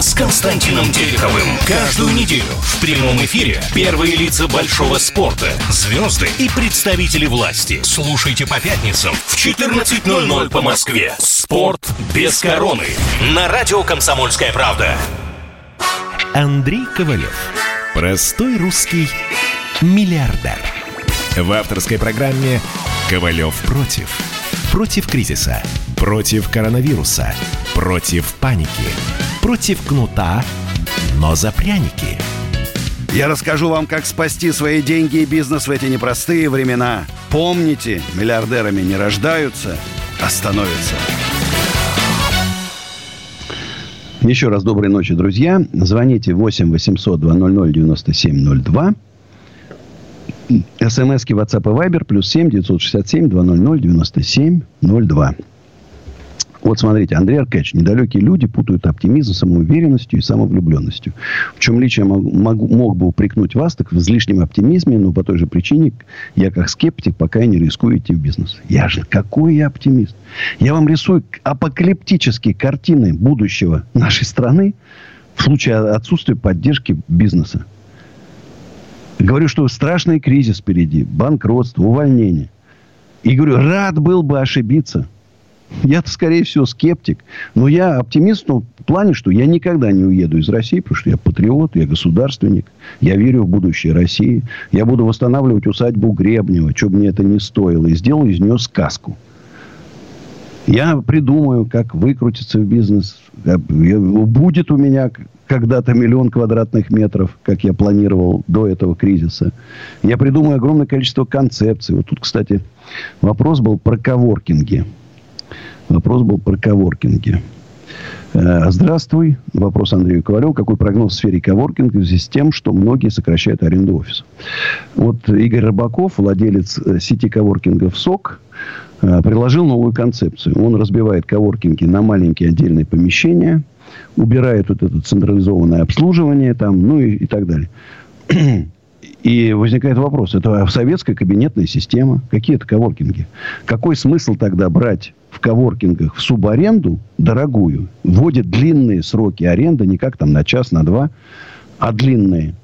с Константином Тереховым. Каждую неделю в прямом эфире первые лица большого спорта, звезды и представители власти. Слушайте по пятницам в 14.00 по Москве. «Спорт без короны» на радио «Комсомольская правда». Андрей Ковалев. Простой русский миллиардер. В авторской программе «Ковалев против». Против кризиса. Против коронавируса. Против паники. Против кнута, но за пряники. Я расскажу вам, как спасти свои деньги и бизнес в эти непростые времена. Помните, миллиардерами не рождаются, а становятся. Еще раз доброй ночи, друзья. Звоните 8 800 200 9702. СМСки WhatsApp и Viber плюс 7 967 200 9702. Вот смотрите, Андрей Аркадьевич, недалекие люди путают оптимизм с самоуверенностью и самовлюбленностью. В чем лично я мог, могу, мог бы упрекнуть вас, так в излишнем оптимизме, но по той же причине я как скептик пока и не рискую идти в бизнес. Я же какой я оптимист. Я вам рисую апокалиптические картины будущего нашей страны в случае отсутствия поддержки бизнеса. Говорю, что страшный кризис впереди, банкротство, увольнение. И говорю, рад был бы ошибиться. Я-то, скорее всего, скептик. Но я оптимист в том плане, что я никогда не уеду из России, потому что я патриот, я государственник. Я верю в будущее России. Я буду восстанавливать усадьбу Гребнева, что бы мне это ни стоило. И сделаю из нее сказку. Я придумаю, как выкрутиться в бизнес. Будет у меня когда-то миллион квадратных метров, как я планировал до этого кризиса. Я придумаю огромное количество концепций. Вот тут, кстати, вопрос был про коворкинги. Вопрос был про коворкинги. Э, здравствуй. Вопрос Андрею Ковалеву. Какой прогноз в сфере коворкинга в связи с тем, что многие сокращают аренду офиса? Вот Игорь Рыбаков, владелец э, сети коворкингов СОК, э, приложил новую концепцию. Он разбивает коворкинги на маленькие отдельные помещения, убирает вот это централизованное обслуживание там, ну и, и так далее. И возникает вопрос, это советская кабинетная система, какие это коворкинги? Какой смысл тогда брать в коворкингах в субаренду дорогую, вводит длинные сроки аренды, не как там на час, на два, а длинные.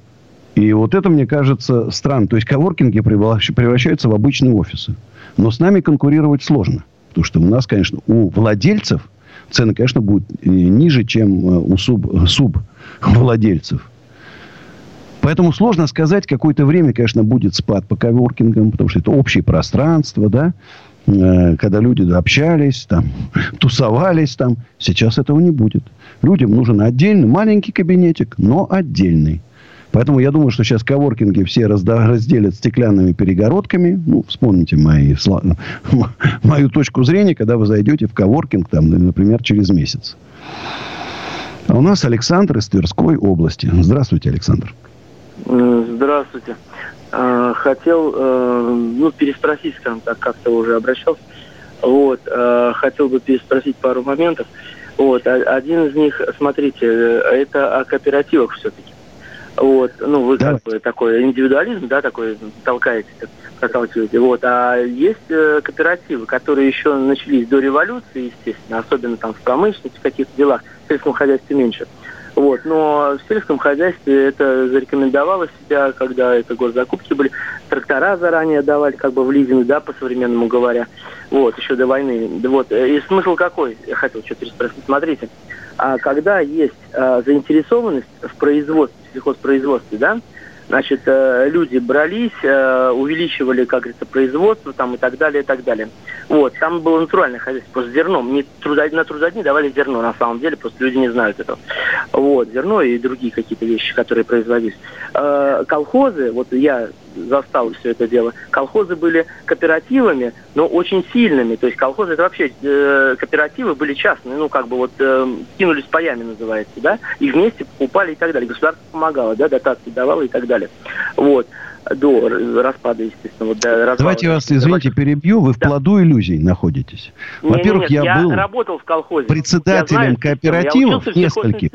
И вот это, мне кажется, странно. То есть, коворкинги превращаются в обычные офисы. Но с нами конкурировать сложно. Потому что у нас, конечно, у владельцев цены, конечно, будут э, ниже, чем э, у суб, суб владельцев. Поэтому сложно сказать, какое-то время, конечно, будет спад по коворкингам, потому что это общее пространство, да. Э, когда люди общались, там, тусовались там. Сейчас этого не будет. Людям нужен отдельный маленький кабинетик, но отдельный. Поэтому я думаю, что сейчас коворкинги все разделят стеклянными перегородками. Ну, вспомните мои, мою точку зрения, когда вы зайдете в коворкинг, там, например, через месяц. А у нас Александр из Тверской области. Здравствуйте, Александр. Здравствуйте. Э, хотел э, ну, переспросить, скажем так, как-то уже обращался. Вот, э, хотел бы переспросить пару моментов. Вот, один из них, смотрите, это о кооперативах все-таки. Вот, ну, вы как бы такой индивидуализм, да, такой толкаете, проталкиваете. Вот, а есть кооперативы, которые еще начались до революции, естественно, особенно там в промышленности, в каких-то делах, в сельском хозяйстве меньше. Вот. Но в сельском хозяйстве это зарекомендовало себя, когда это госзакупки были. Трактора заранее давали, как бы в лизинг, да, по-современному говоря. Вот, еще до войны. Вот. И смысл какой? Я хотел что-то спросить. Смотрите, а когда есть а, заинтересованность в производстве, в сельхозпроизводстве, да, Значит, э, люди брались, э, увеличивали, как говорится, производство там и так далее, и так далее. Вот, там было натуральное хозяйство, просто зерном. Не трудо, на трудодни давали зерно, на самом деле, просто люди не знают этого. Вот, зерно и другие какие-то вещи, которые производились. Э, колхозы, вот я застал все это дело. Колхозы были кооперативами, но очень сильными. То есть колхозы это вообще э, кооперативы были частные, ну как бы вот э, кинулись паями называется, да, и вместе покупали и так далее. Государство помогало, да, дотации давало и так далее. Вот до распада, естественно. Вот, до Давайте вас, извините, перебью. Вы в да. плоду иллюзий находитесь. Во-первых, я, я был работал в колхозе. председателем знаю, кооперативов нескольких.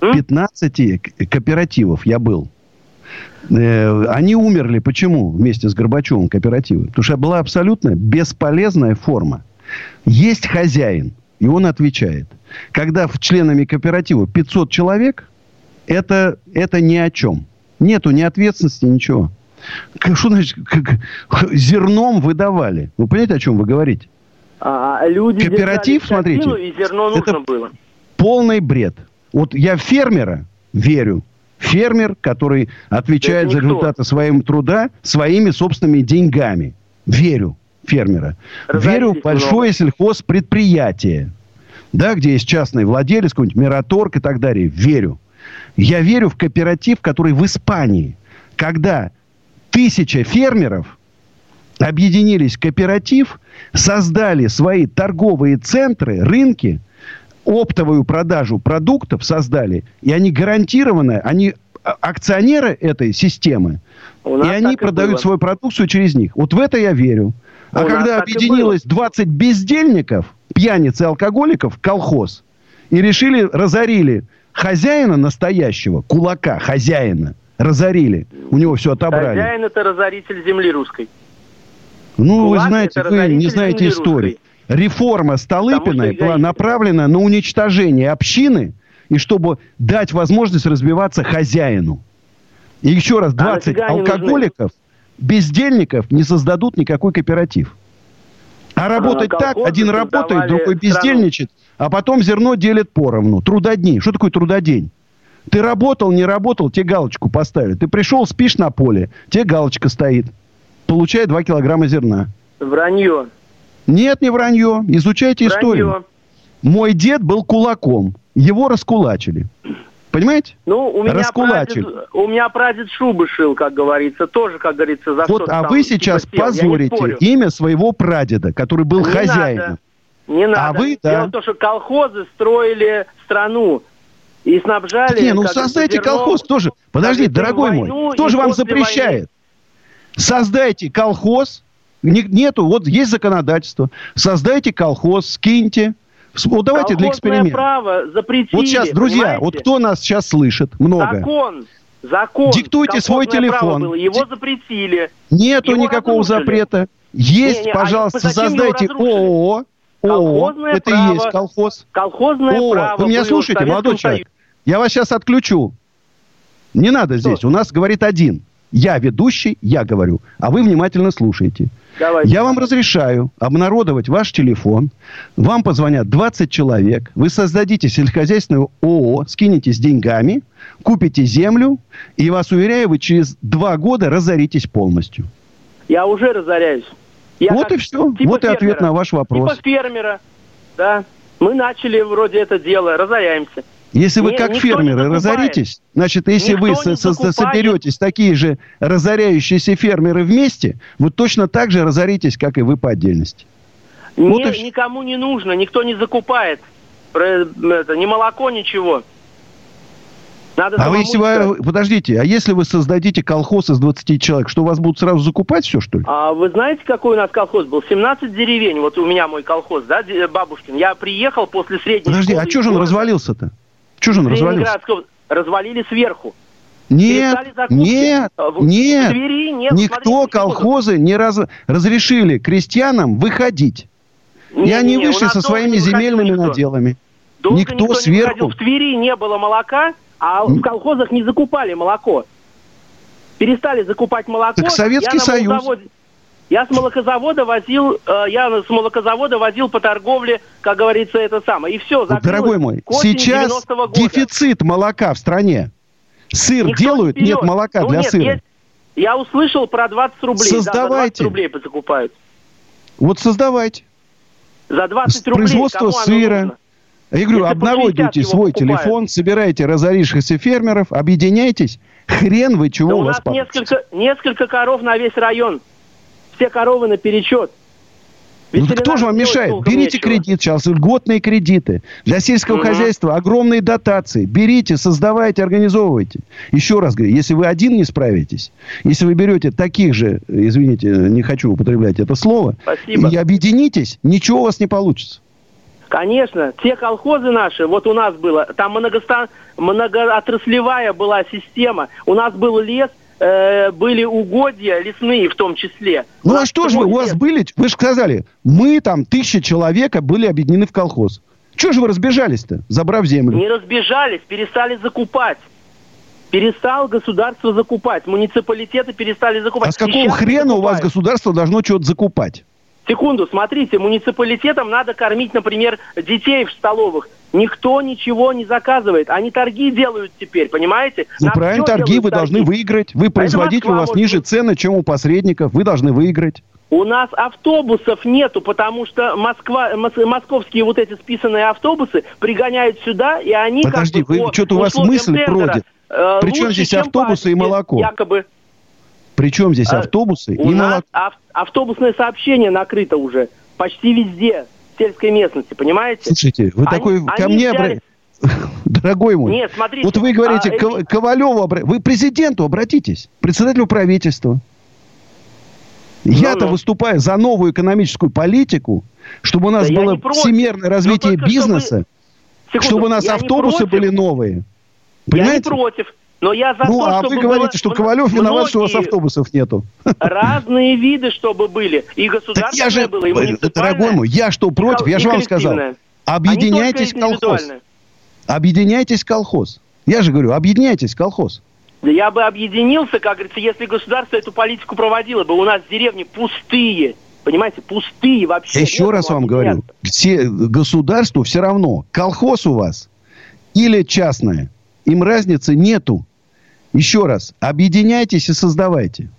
15 кооперативов я был. Э, они умерли. Почему вместе с Горбачевым кооперативы? Потому что была абсолютно бесполезная форма. Есть хозяин, и он отвечает. Когда в членами кооператива 500 человек, это, это ни о чем. Нету ни ответственности, ничего. Что значит, как, зерном выдавали? Вы понимаете, о чем вы говорите? А, а люди Кооператив, смотрите, и зерно нужно это было. полный бред. Вот я фермера верю, фермер, который отвечает за результаты своего труда своими собственными деньгами. Верю фермера. Верю в большое сельхозпредприятие. Да, где есть частный владелец, какой-нибудь Мираторг и так далее. Верю. Я верю в кооператив, который в Испании, когда тысяча фермеров объединились в кооператив, создали свои торговые центры, рынки – оптовую продажу продуктов создали, и они гарантированно, они а, акционеры этой системы, и они продают и свою продукцию через них. Вот в это я верю. А У когда объединилось 20 бездельников, пьяниц и алкоголиков, колхоз, и решили, разорили хозяина настоящего, кулака, хозяина, разорили. У него все отобрали. Хозяин это разоритель земли русской. Ну, Кулак вы знаете, вы не знаете истории. Русской реформа Столыпиной была направлена на уничтожение общины и чтобы дать возможность развиваться хозяину. И еще раз, 20 а алкоголиков, бездельников не создадут никакой кооператив. А работать а так, один работает, другой бездельничает, а потом зерно делит поровну. Трудодни. Что такое трудодень? Ты работал, не работал, тебе галочку поставили. Ты пришел, спишь на поле, тебе галочка стоит. Получай 2 килограмма зерна. Вранье. Нет, не вранье. Изучайте вранье. историю. Мой дед был кулаком. Его раскулачили. Понимаете? Ну, у меня, прадед, у меня прадед шубы шил, как говорится, тоже, как говорится, за Вот, а вы сейчас типа, позорите имя своего прадеда, который был не хозяином. Надо. Не надо. А вы, да. Дело в том, что колхозы строили страну и снабжали... Не, ну создайте зерно, колхоз тоже. Подожди, дорогой мой, кто же вам запрещает? Войны. Создайте колхоз, нету, вот есть законодательство. Создайте колхоз, скиньте, вот давайте для эксперимента. право запретили. Вот сейчас, друзья, понимаете? вот кто нас сейчас слышит? Много. Закон. Закон. Диктуйте свой телефон. Было. Его запретили. Нету Его никакого разрушили. запрета. Есть, не, не, пожалуйста, а создайте ООО. ООО. Это право, и есть колхоз. Колхозное ООО. право. Вы меня слушаете, молодой человек? Я вас сейчас отключу. Не надо Что? здесь. У нас говорит один. Я ведущий, я говорю. А вы внимательно слушаете. Давайте. Я вам разрешаю обнародовать ваш телефон. Вам позвонят 20 человек. Вы создадите сельскохозяйственное ООО, скинетесь деньгами, купите землю. И вас уверяю, вы через два года разоритесь полностью. Я уже разоряюсь. Я вот и все. Типа вот фермера. и ответ на ваш вопрос. Типа фермера. Да. Мы начали вроде это дело, разоряемся. Если вы как фермеры разоритесь, значит, если никто вы со- со- соберетесь такие же разоряющиеся фермеры вместе, вы точно так же разоритесь, как и вы по отдельности. Не, вот и... Никому не нужно, никто не закупает это, ни молоко, ничего. Надо а вы если вы, подождите, а если вы создадите колхоз из 20 человек, что вас будут сразу закупать все, что ли? А вы знаете, какой у нас колхоз был? 17 деревень, вот у меня мой колхоз, да, бабушкин. Я приехал после средней Подожди, а что же он развалился-то? Что же он развалился? развалили сверху. Нет, нет, в, нет. В Твери нет. Никто Смотрите, колхозы не раз, разрешили крестьянам выходить. Не, и они не, вышли со своими земельными никто. наделами. Долго никто, никто сверху. Не в Твери не было молока, а в колхозах не закупали молоко. Перестали закупать молоко. Так Советский Союз. Заводе... Я с молокозавода возил, э, я с молокозавода возил по торговле, как говорится, это самое. И все, Дорогой мой, сейчас дефицит молока в стране. Сыр Никто делают, не нет молока ну, для нет, сыра. Есть, я услышал про 20 рублей. Создавайте. Да, 20 рублей закупают. Вот создавайте. За 20 рублей. Производство сыра. Я говорю, Если обнародуйте свой покупают. телефон, собирайте разорившихся фермеров, объединяйтесь. Хрен вы чего да у, у вас нас несколько, несколько коров на весь район все коровы наперечет. Ну, кто же вам мешает? Берите нечего. кредит сейчас, льготные кредиты. Для сельского угу. хозяйства огромные дотации. Берите, создавайте, организовывайте. Еще раз говорю, если вы один не справитесь, если вы берете таких же, извините, не хочу употреблять это слово, Спасибо. и объединитесь, ничего у вас не получится. Конечно, те колхозы наши, вот у нас было, там многостан, многоотраслевая была система, у нас был лес, Э, были угодья лесные в том числе. Ну а что же вы, у вас были, вы же сказали, мы там, тысяча человек были объединены в колхоз. Чего же вы разбежались-то, забрав землю? Не разбежались, перестали закупать. Перестал государство закупать. Муниципалитеты перестали закупать. А с какого хрена у вас государство должно что-то закупать? Секунду, смотрите, муниципалитетам надо кормить, например, детей в столовых. Никто ничего не заказывает. Они торги делают теперь, понимаете? Ну, Нам правильно, торги вы торги. должны выиграть. Вы производитель, у вас ниже быть... цены, чем у посредников. Вы должны выиграть. У нас автобусов нету, потому что Москва, московские вот эти списанные автобусы пригоняют сюда, и они Подожди, как бы вы, что-то у вас мысль бродит. Э, Причем здесь автобусы и молоко? Якобы. Причем здесь а, автобусы у и нас молоко? автобусное сообщение накрыто уже почти везде сельской местности, понимаете? Слушайте, вы они, такой ко мне взяли... Дорогой мой, Нет, смотрите, вот вы говорите, а, Ковалеву, вы президенту обратитесь, председателю правительства. Я-то ну. выступаю за новую экономическую политику, чтобы у нас да было всемирное развитие бизнеса, чтобы, чтобы у нас автобусы были новые. Понимаете? Я не против. Но я за ну, то, а чтобы вы говорите, что Ковалев виноват, что у вас автобусов нету. Разные виды, чтобы были. И государственное я же, было, и Дорогой мой, я что, против? Я же вам сказал. Объединяйтесь колхоз. Объединяйтесь колхоз. Я же говорю, объединяйтесь колхоз. Да я бы объединился, как говорится, если государство эту политику проводило бы. У нас деревни пустые. Понимаете, пустые вообще. Еще раз вам говорю, все, государству все равно, колхоз у вас или частное, им разницы нету. Еще раз, объединяйтесь и создавайте.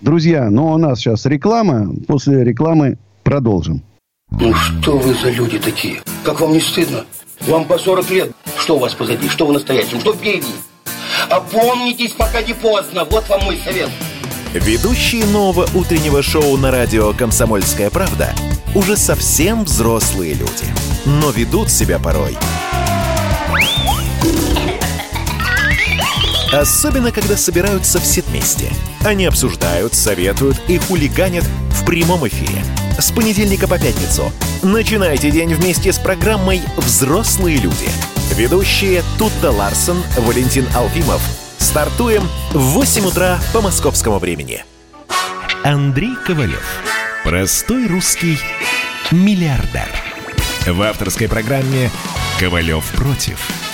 Друзья, ну у нас сейчас реклама. После рекламы продолжим. Ну что вы за люди такие? Как вам не стыдно? Вам по 40 лет. Что у вас позади? Что в настоящем? Что впереди? Опомнитесь, пока не поздно. Вот вам мой совет. Ведущие нового утреннего шоу на радио «Комсомольская правда» уже совсем взрослые люди. Но ведут себя порой. Особенно, когда собираются все вместе. Они обсуждают, советуют и хулиганят в прямом эфире. С понедельника по пятницу. Начинайте день вместе с программой «Взрослые люди». Ведущие Тутта Ларсон, Валентин Алфимов. Стартуем в 8 утра по московскому времени. Андрей Ковалев. Простой русский миллиардер. В авторской программе «Ковалев против».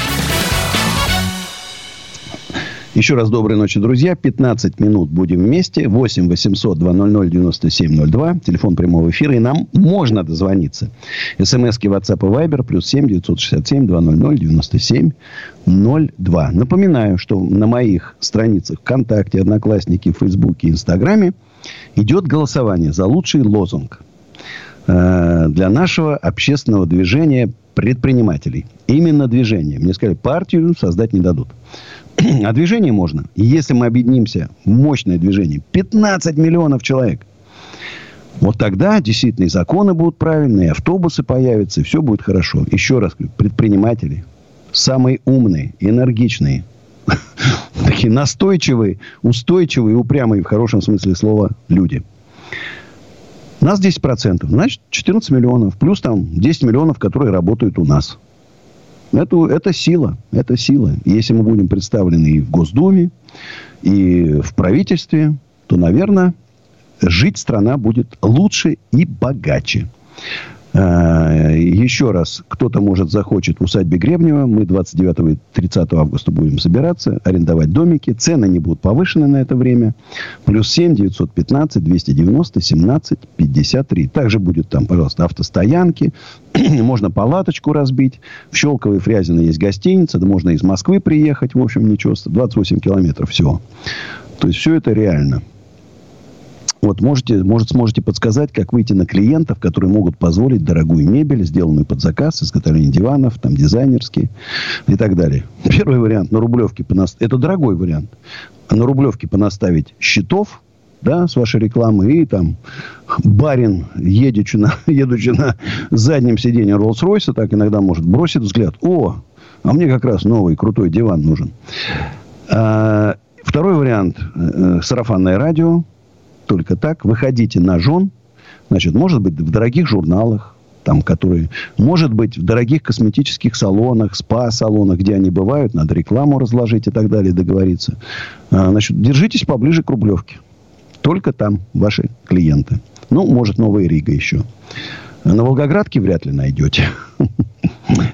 Еще раз доброй ночи, друзья. 15 минут будем вместе. 8 800 200 9702. Телефон прямого эфира. И нам можно дозвониться. СМСки WhatsApp и Viber. Плюс 7 967 200 9702. Напоминаю, что на моих страницах ВКонтакте, Одноклассники, Фейсбуке Инстаграме идет голосование за лучший лозунг э, для нашего общественного движения предпринимателей. Именно движение. Мне сказали, партию создать не дадут. А движение можно. Если мы объединимся мощное движение, 15 миллионов человек, вот тогда действительно и законы будут правильные, и автобусы появятся, и все будет хорошо. Еще раз говорю, предприниматели, самые умные, энергичные, такие настойчивые, устойчивые, упрямые в хорошем смысле слова люди. Нас 10%, значит 14 миллионов, плюс там 10 миллионов, которые работают у нас – это, это сила. Это сила. Если мы будем представлены и в Госдуме, и в правительстве, то, наверное, жить страна будет лучше и богаче. А, еще раз, кто-то, может, захочет в усадьбе Гребнева. Мы 29 и 30 августа будем собираться, арендовать домики. Цены не будут повышены на это время. Плюс 7 915 290 17 53. Также будет там, пожалуйста, автостоянки. можно палаточку разбить. В Щелково Фрязино есть гостиница. Да можно из Москвы приехать. В общем, ничего. 28 километров всего. То есть, все это реально. Вот можете, может, сможете подсказать, как выйти на клиентов, которые могут позволить дорогую мебель, сделанную под заказ, изготовление диванов, там, дизайнерские и так далее. Первый вариант на Рублевке понаставить. Это дорогой вариант. На Рублевке понаставить счетов, да, с вашей рекламы, и там барин, едучи на, едучи на заднем сиденье Роллс-Ройса, так иногда может бросить взгляд. О, а мне как раз новый крутой диван нужен. А, второй вариант. Э, сарафанное радио только так. Выходите на жен. Значит, может быть, в дорогих журналах, там, которые, может быть, в дорогих косметических салонах, спа-салонах, где они бывают, надо рекламу разложить и так далее, договориться. А, значит, держитесь поближе к Рублевке. Только там ваши клиенты. Ну, может, Новая Рига еще. На Волгоградке вряд ли найдете.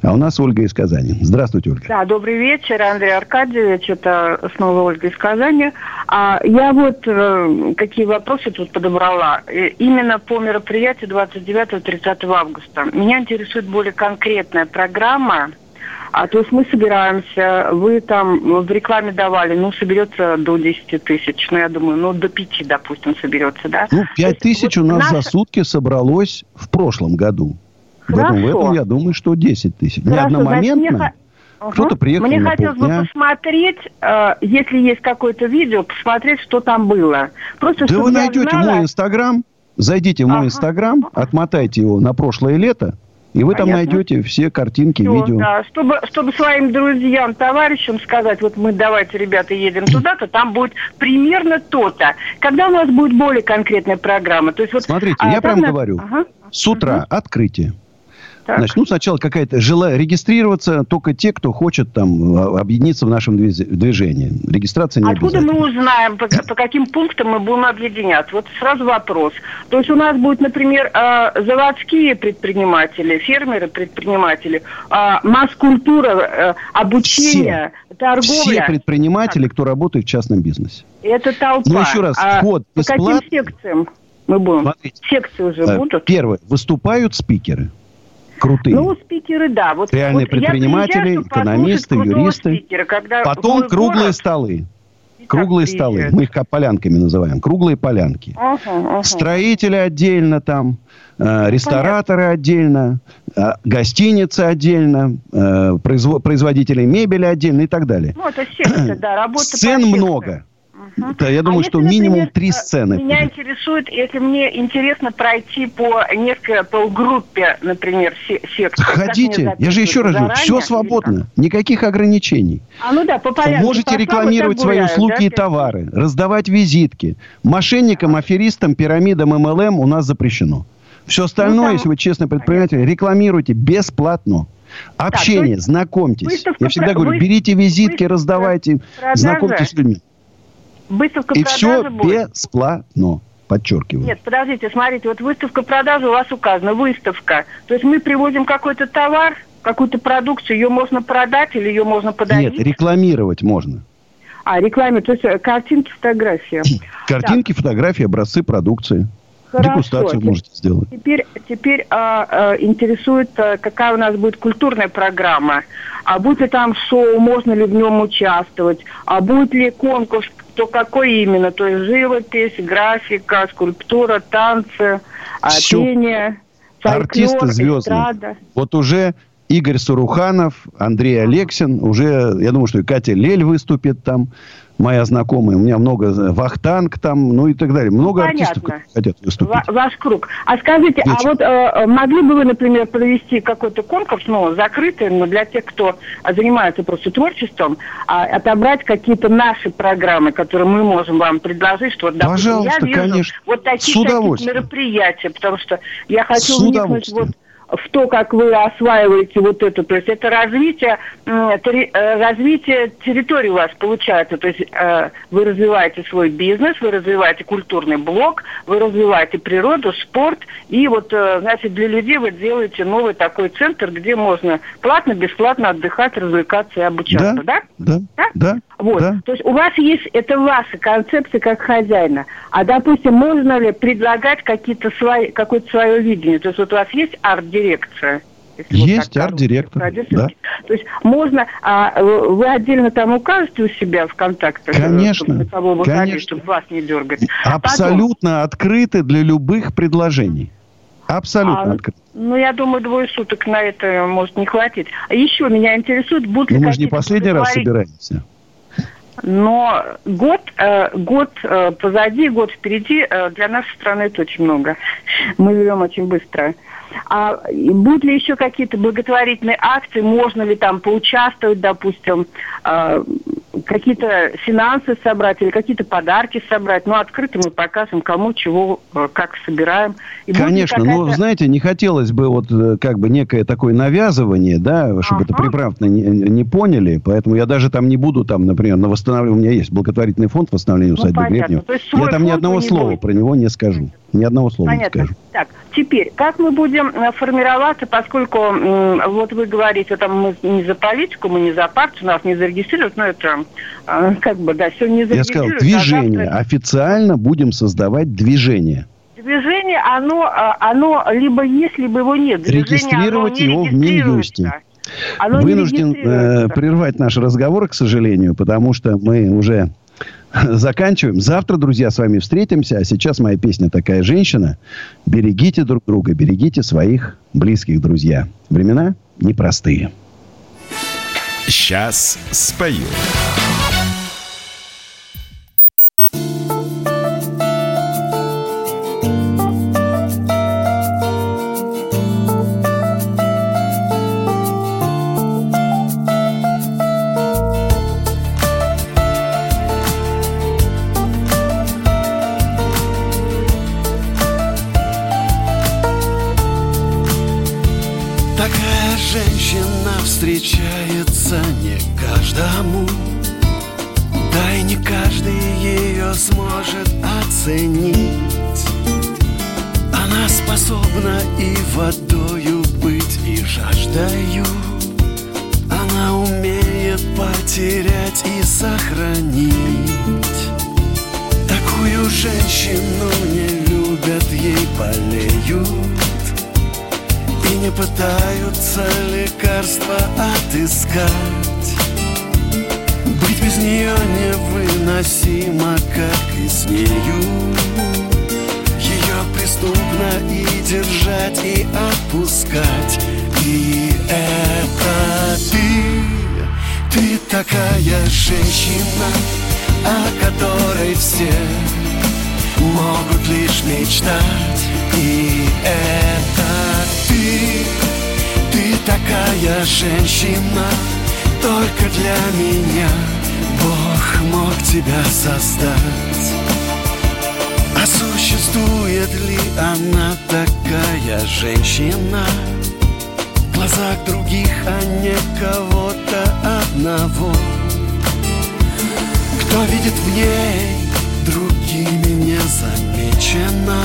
А у нас Ольга из Казани. Здравствуйте, Ольга. Да, добрый вечер, Андрей Аркадьевич. Это снова Ольга из Казани. А я вот э, какие вопросы тут подобрала. Именно по мероприятию 29-30 августа. Меня интересует более конкретная программа а то есть мы собираемся, вы там в рекламе давали, ну, соберется до 10 тысяч. Ну, я думаю, ну, до 5, допустим, соберется, да? Ну, 5 тысяч вот у нас наша... за сутки собралось в прошлом году. Хорошо. В этом, я думаю, что 10 тысяч. Не одномоментно. Угу. Кто-то приехал Мне на хотелось бы посмотреть, э, если есть какое-то видео, посмотреть, что там было. Просто, да вы найдете знала... мой инстаграм, зайдите в мой инстаграм, ага. отмотайте его на прошлое лето, и вы Понятно. там найдете все картинки, все, видео. Да. Чтобы, чтобы своим друзьям, товарищам сказать, вот мы давайте, ребята, едем туда-то, там будет примерно то-то. Когда у нас будет более конкретная программа? То есть вот, Смотрите, а, я прям на... говорю, ага. с утра угу. открытие. Так. Значит, ну, сначала какая-то желая регистрироваться только те, кто хочет там а, объединиться в нашем движении. Регистрация не Откуда мы узнаем, по, по каким пунктам мы будем объединяться? Вот сразу вопрос. То есть у нас будет, например, а, заводские предприниматели, фермеры, предприниматели, а, масс-культура, обучение, Все. торговля. Все предприниматели, так. кто работает в частном бизнесе. Это толпа. Ну, еще раз, вход бесплатный. По каким секциям? Мы будем. Смотрите. Секции уже Э, будут. Первое. Выступают спикеры. Крутые. Ну, спикеры, да. Вот, Реальные вот предприниматели, экономисты, юристы. спикера, когда Потом круглые город- столы. Круглые столы. Мы их полянками называем. Круглые полянки. Ага, ага. Строители отдельно там, э, рестораторы отдельно, э, гостиницы отдельно, э, произво- производители мебели отдельно и так далее. Ну, это секция, да, работа Сцен секции. Много. Да, я думаю, А что если, минимум например, три э, сцены. Меня интересует, если мне интересно пройти по несколько, по группе, например, се- секций. как мне Ходите, я же еще раз говорю, все свободно, никаких ограничений. А ну да, по порядку. Можете Пошла, рекламировать так свои гуляю, услуги да, и товары, раздавать визитки. Мошенникам, аферистам, пирамидам, MLM у нас запрещено. Все остальное, Ну, там- если вы честный предприниматель, рекламируйте бесплатно. Общение, есть знакомьтесь. Я всегда про- говорю, вы- берите визитки, раздавайте, продажа. знакомьтесь с людьми. Выставка И все будет? бесплатно. Подчеркиваю. Нет, подождите, смотрите, вот выставка продажи у вас указана, выставка. То есть мы привозим какой-то товар, какую-то продукцию, ее можно продать или ее можно подарить? Нет, рекламировать можно. А, рекламе, то есть э, картинки, фотографии. Картинки, фотографии, образцы продукции. Хорошо. Дегустацию Те- можете сделать. Теперь, теперь а, а, интересует, а, какая у нас будет культурная программа. А будет ли там шоу, можно ли в нем участвовать? А будет ли конкурс, то какой именно? То есть живопись, графика, скульптура, танцы, Всё. пение, фольклор, Артисты звездные. эстрада. Вот уже Игорь Суруханов, Андрей Алексин, уже, я думаю, что и Катя Лель выступит там, моя знакомая. У меня много, э, Вахтанг там, ну и так далее. Много артистов понятно. которые хотят выступить. Ва- ваш круг. А скажите, а Вечер. вот э, могли бы вы, например, провести какой-то конкурс, ну, закрытый, но для тех, кто а, занимается просто творчеством, а, отобрать какие-то наши программы, которые мы можем вам предложить, что, вот, допустим, Пожалуйста, я вижу конечно. вот такие, С такие мероприятия, потому что я хочу вникнуть вот в то, как вы осваиваете вот это, то есть это развитие, э, развитие территории у вас получается, то есть э, вы развиваете свой бизнес, вы развиваете культурный блок, вы развиваете природу, спорт, и вот, э, значит, для людей вы делаете новый такой центр, где можно платно, бесплатно отдыхать, развлекаться и обучаться, да? Да, да, Вот. да. То есть у вас есть, это ваша концепция как хозяина. А, допустим, можно ли предлагать какие-то свои, какое-то свое видение? То есть вот у вас есть арт-дирекция? Вот Есть так арт-директор, да. То есть можно, а, вы отдельно там укажете у себя в контактах? э, Конечно, кого выходить, конечно. чтобы вас не дергать. Абсолютно открыты для любых предложений. Абсолютно А, открыты. Ну, я думаю, двое суток на это может не хватить. А еще меня интересует, будут Но ли мы же не последний раз собираемся. Но год, э, год э, позади, год впереди э, для нашей страны это очень много. Мы живем очень быстро. А будут ли еще какие-то благотворительные акции? Можно ли там поучаствовать, допустим, какие-то финансы собрать или какие-то подарки собрать? Ну, открыто мы покажем, кому чего, э, как собираем. И Конечно, но, знаете, не хотелось бы вот э, как бы некое такое навязывание, да, чтобы это превратно не, не поняли, поэтому я даже там не буду там, например, на восстановление, у меня есть благотворительный фонд восстановления Ну, усадьбы понятно. Гребнева. Я там ни одного не слова будете? про него не скажу. Ни одного слова Понятно. не скажу. Так, теперь, как мы будем э, формироваться, поскольку, вот вы говорите, там мы не за политику, мы не за партию, нас не зарегистрируют, но это э, как бы, да, все не Я сказал, зарегистрируют. а движение. завтра- Официально будем создавать движение. Движение, оно, э, оно либо есть, либо его нет. Движение, Регистрировать не его в. Минюсте. Оно Вынужден э, прервать наш разговор, к сожалению, потому что мы уже заканчиваем. Завтра, друзья, с вами встретимся. А сейчас моя песня «Такая женщина». Берегите друг друга, берегите своих близких, друзья. Времена непростые. Сейчас спою. Пытаются лекарства отыскать. Быть без нее невыносимо, как и с нею. Ее преступно и держать, и отпускать. И это ты, ты такая женщина о которой все могут лишь мечтать. И это ты, такая женщина Только для меня. Бог мог тебя создать. А существует ли она такая женщина? В глазах других, а не кого-то одного. Кто видит в ней другими не замечено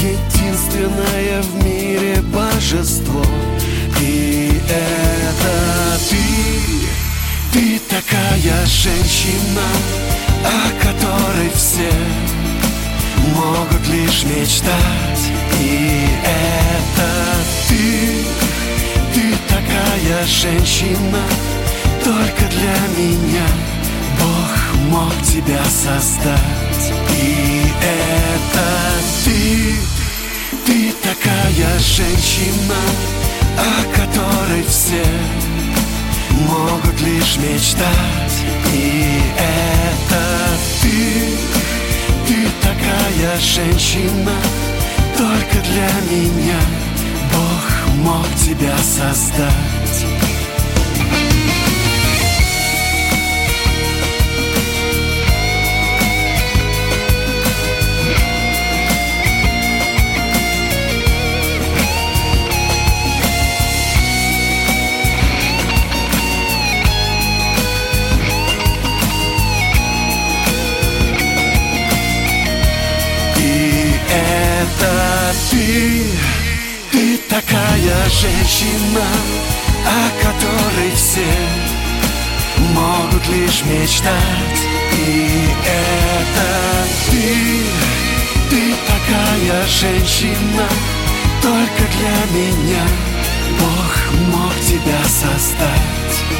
Единственное в мире божество. И это ты, ты такая женщина О которой все могут лишь мечтать. И это ты, ты такая женщина только для меня Бог мог тебя создать И это ты, ты такая женщина О которой все могут лишь мечтать. И это ты, ты такая женщина Только для меня Бог мог тебя создать ты, ты такая женщина, о которой все могут лишь мечтать. И это ты, ты такая женщина, только для меня Бог мог тебя создать.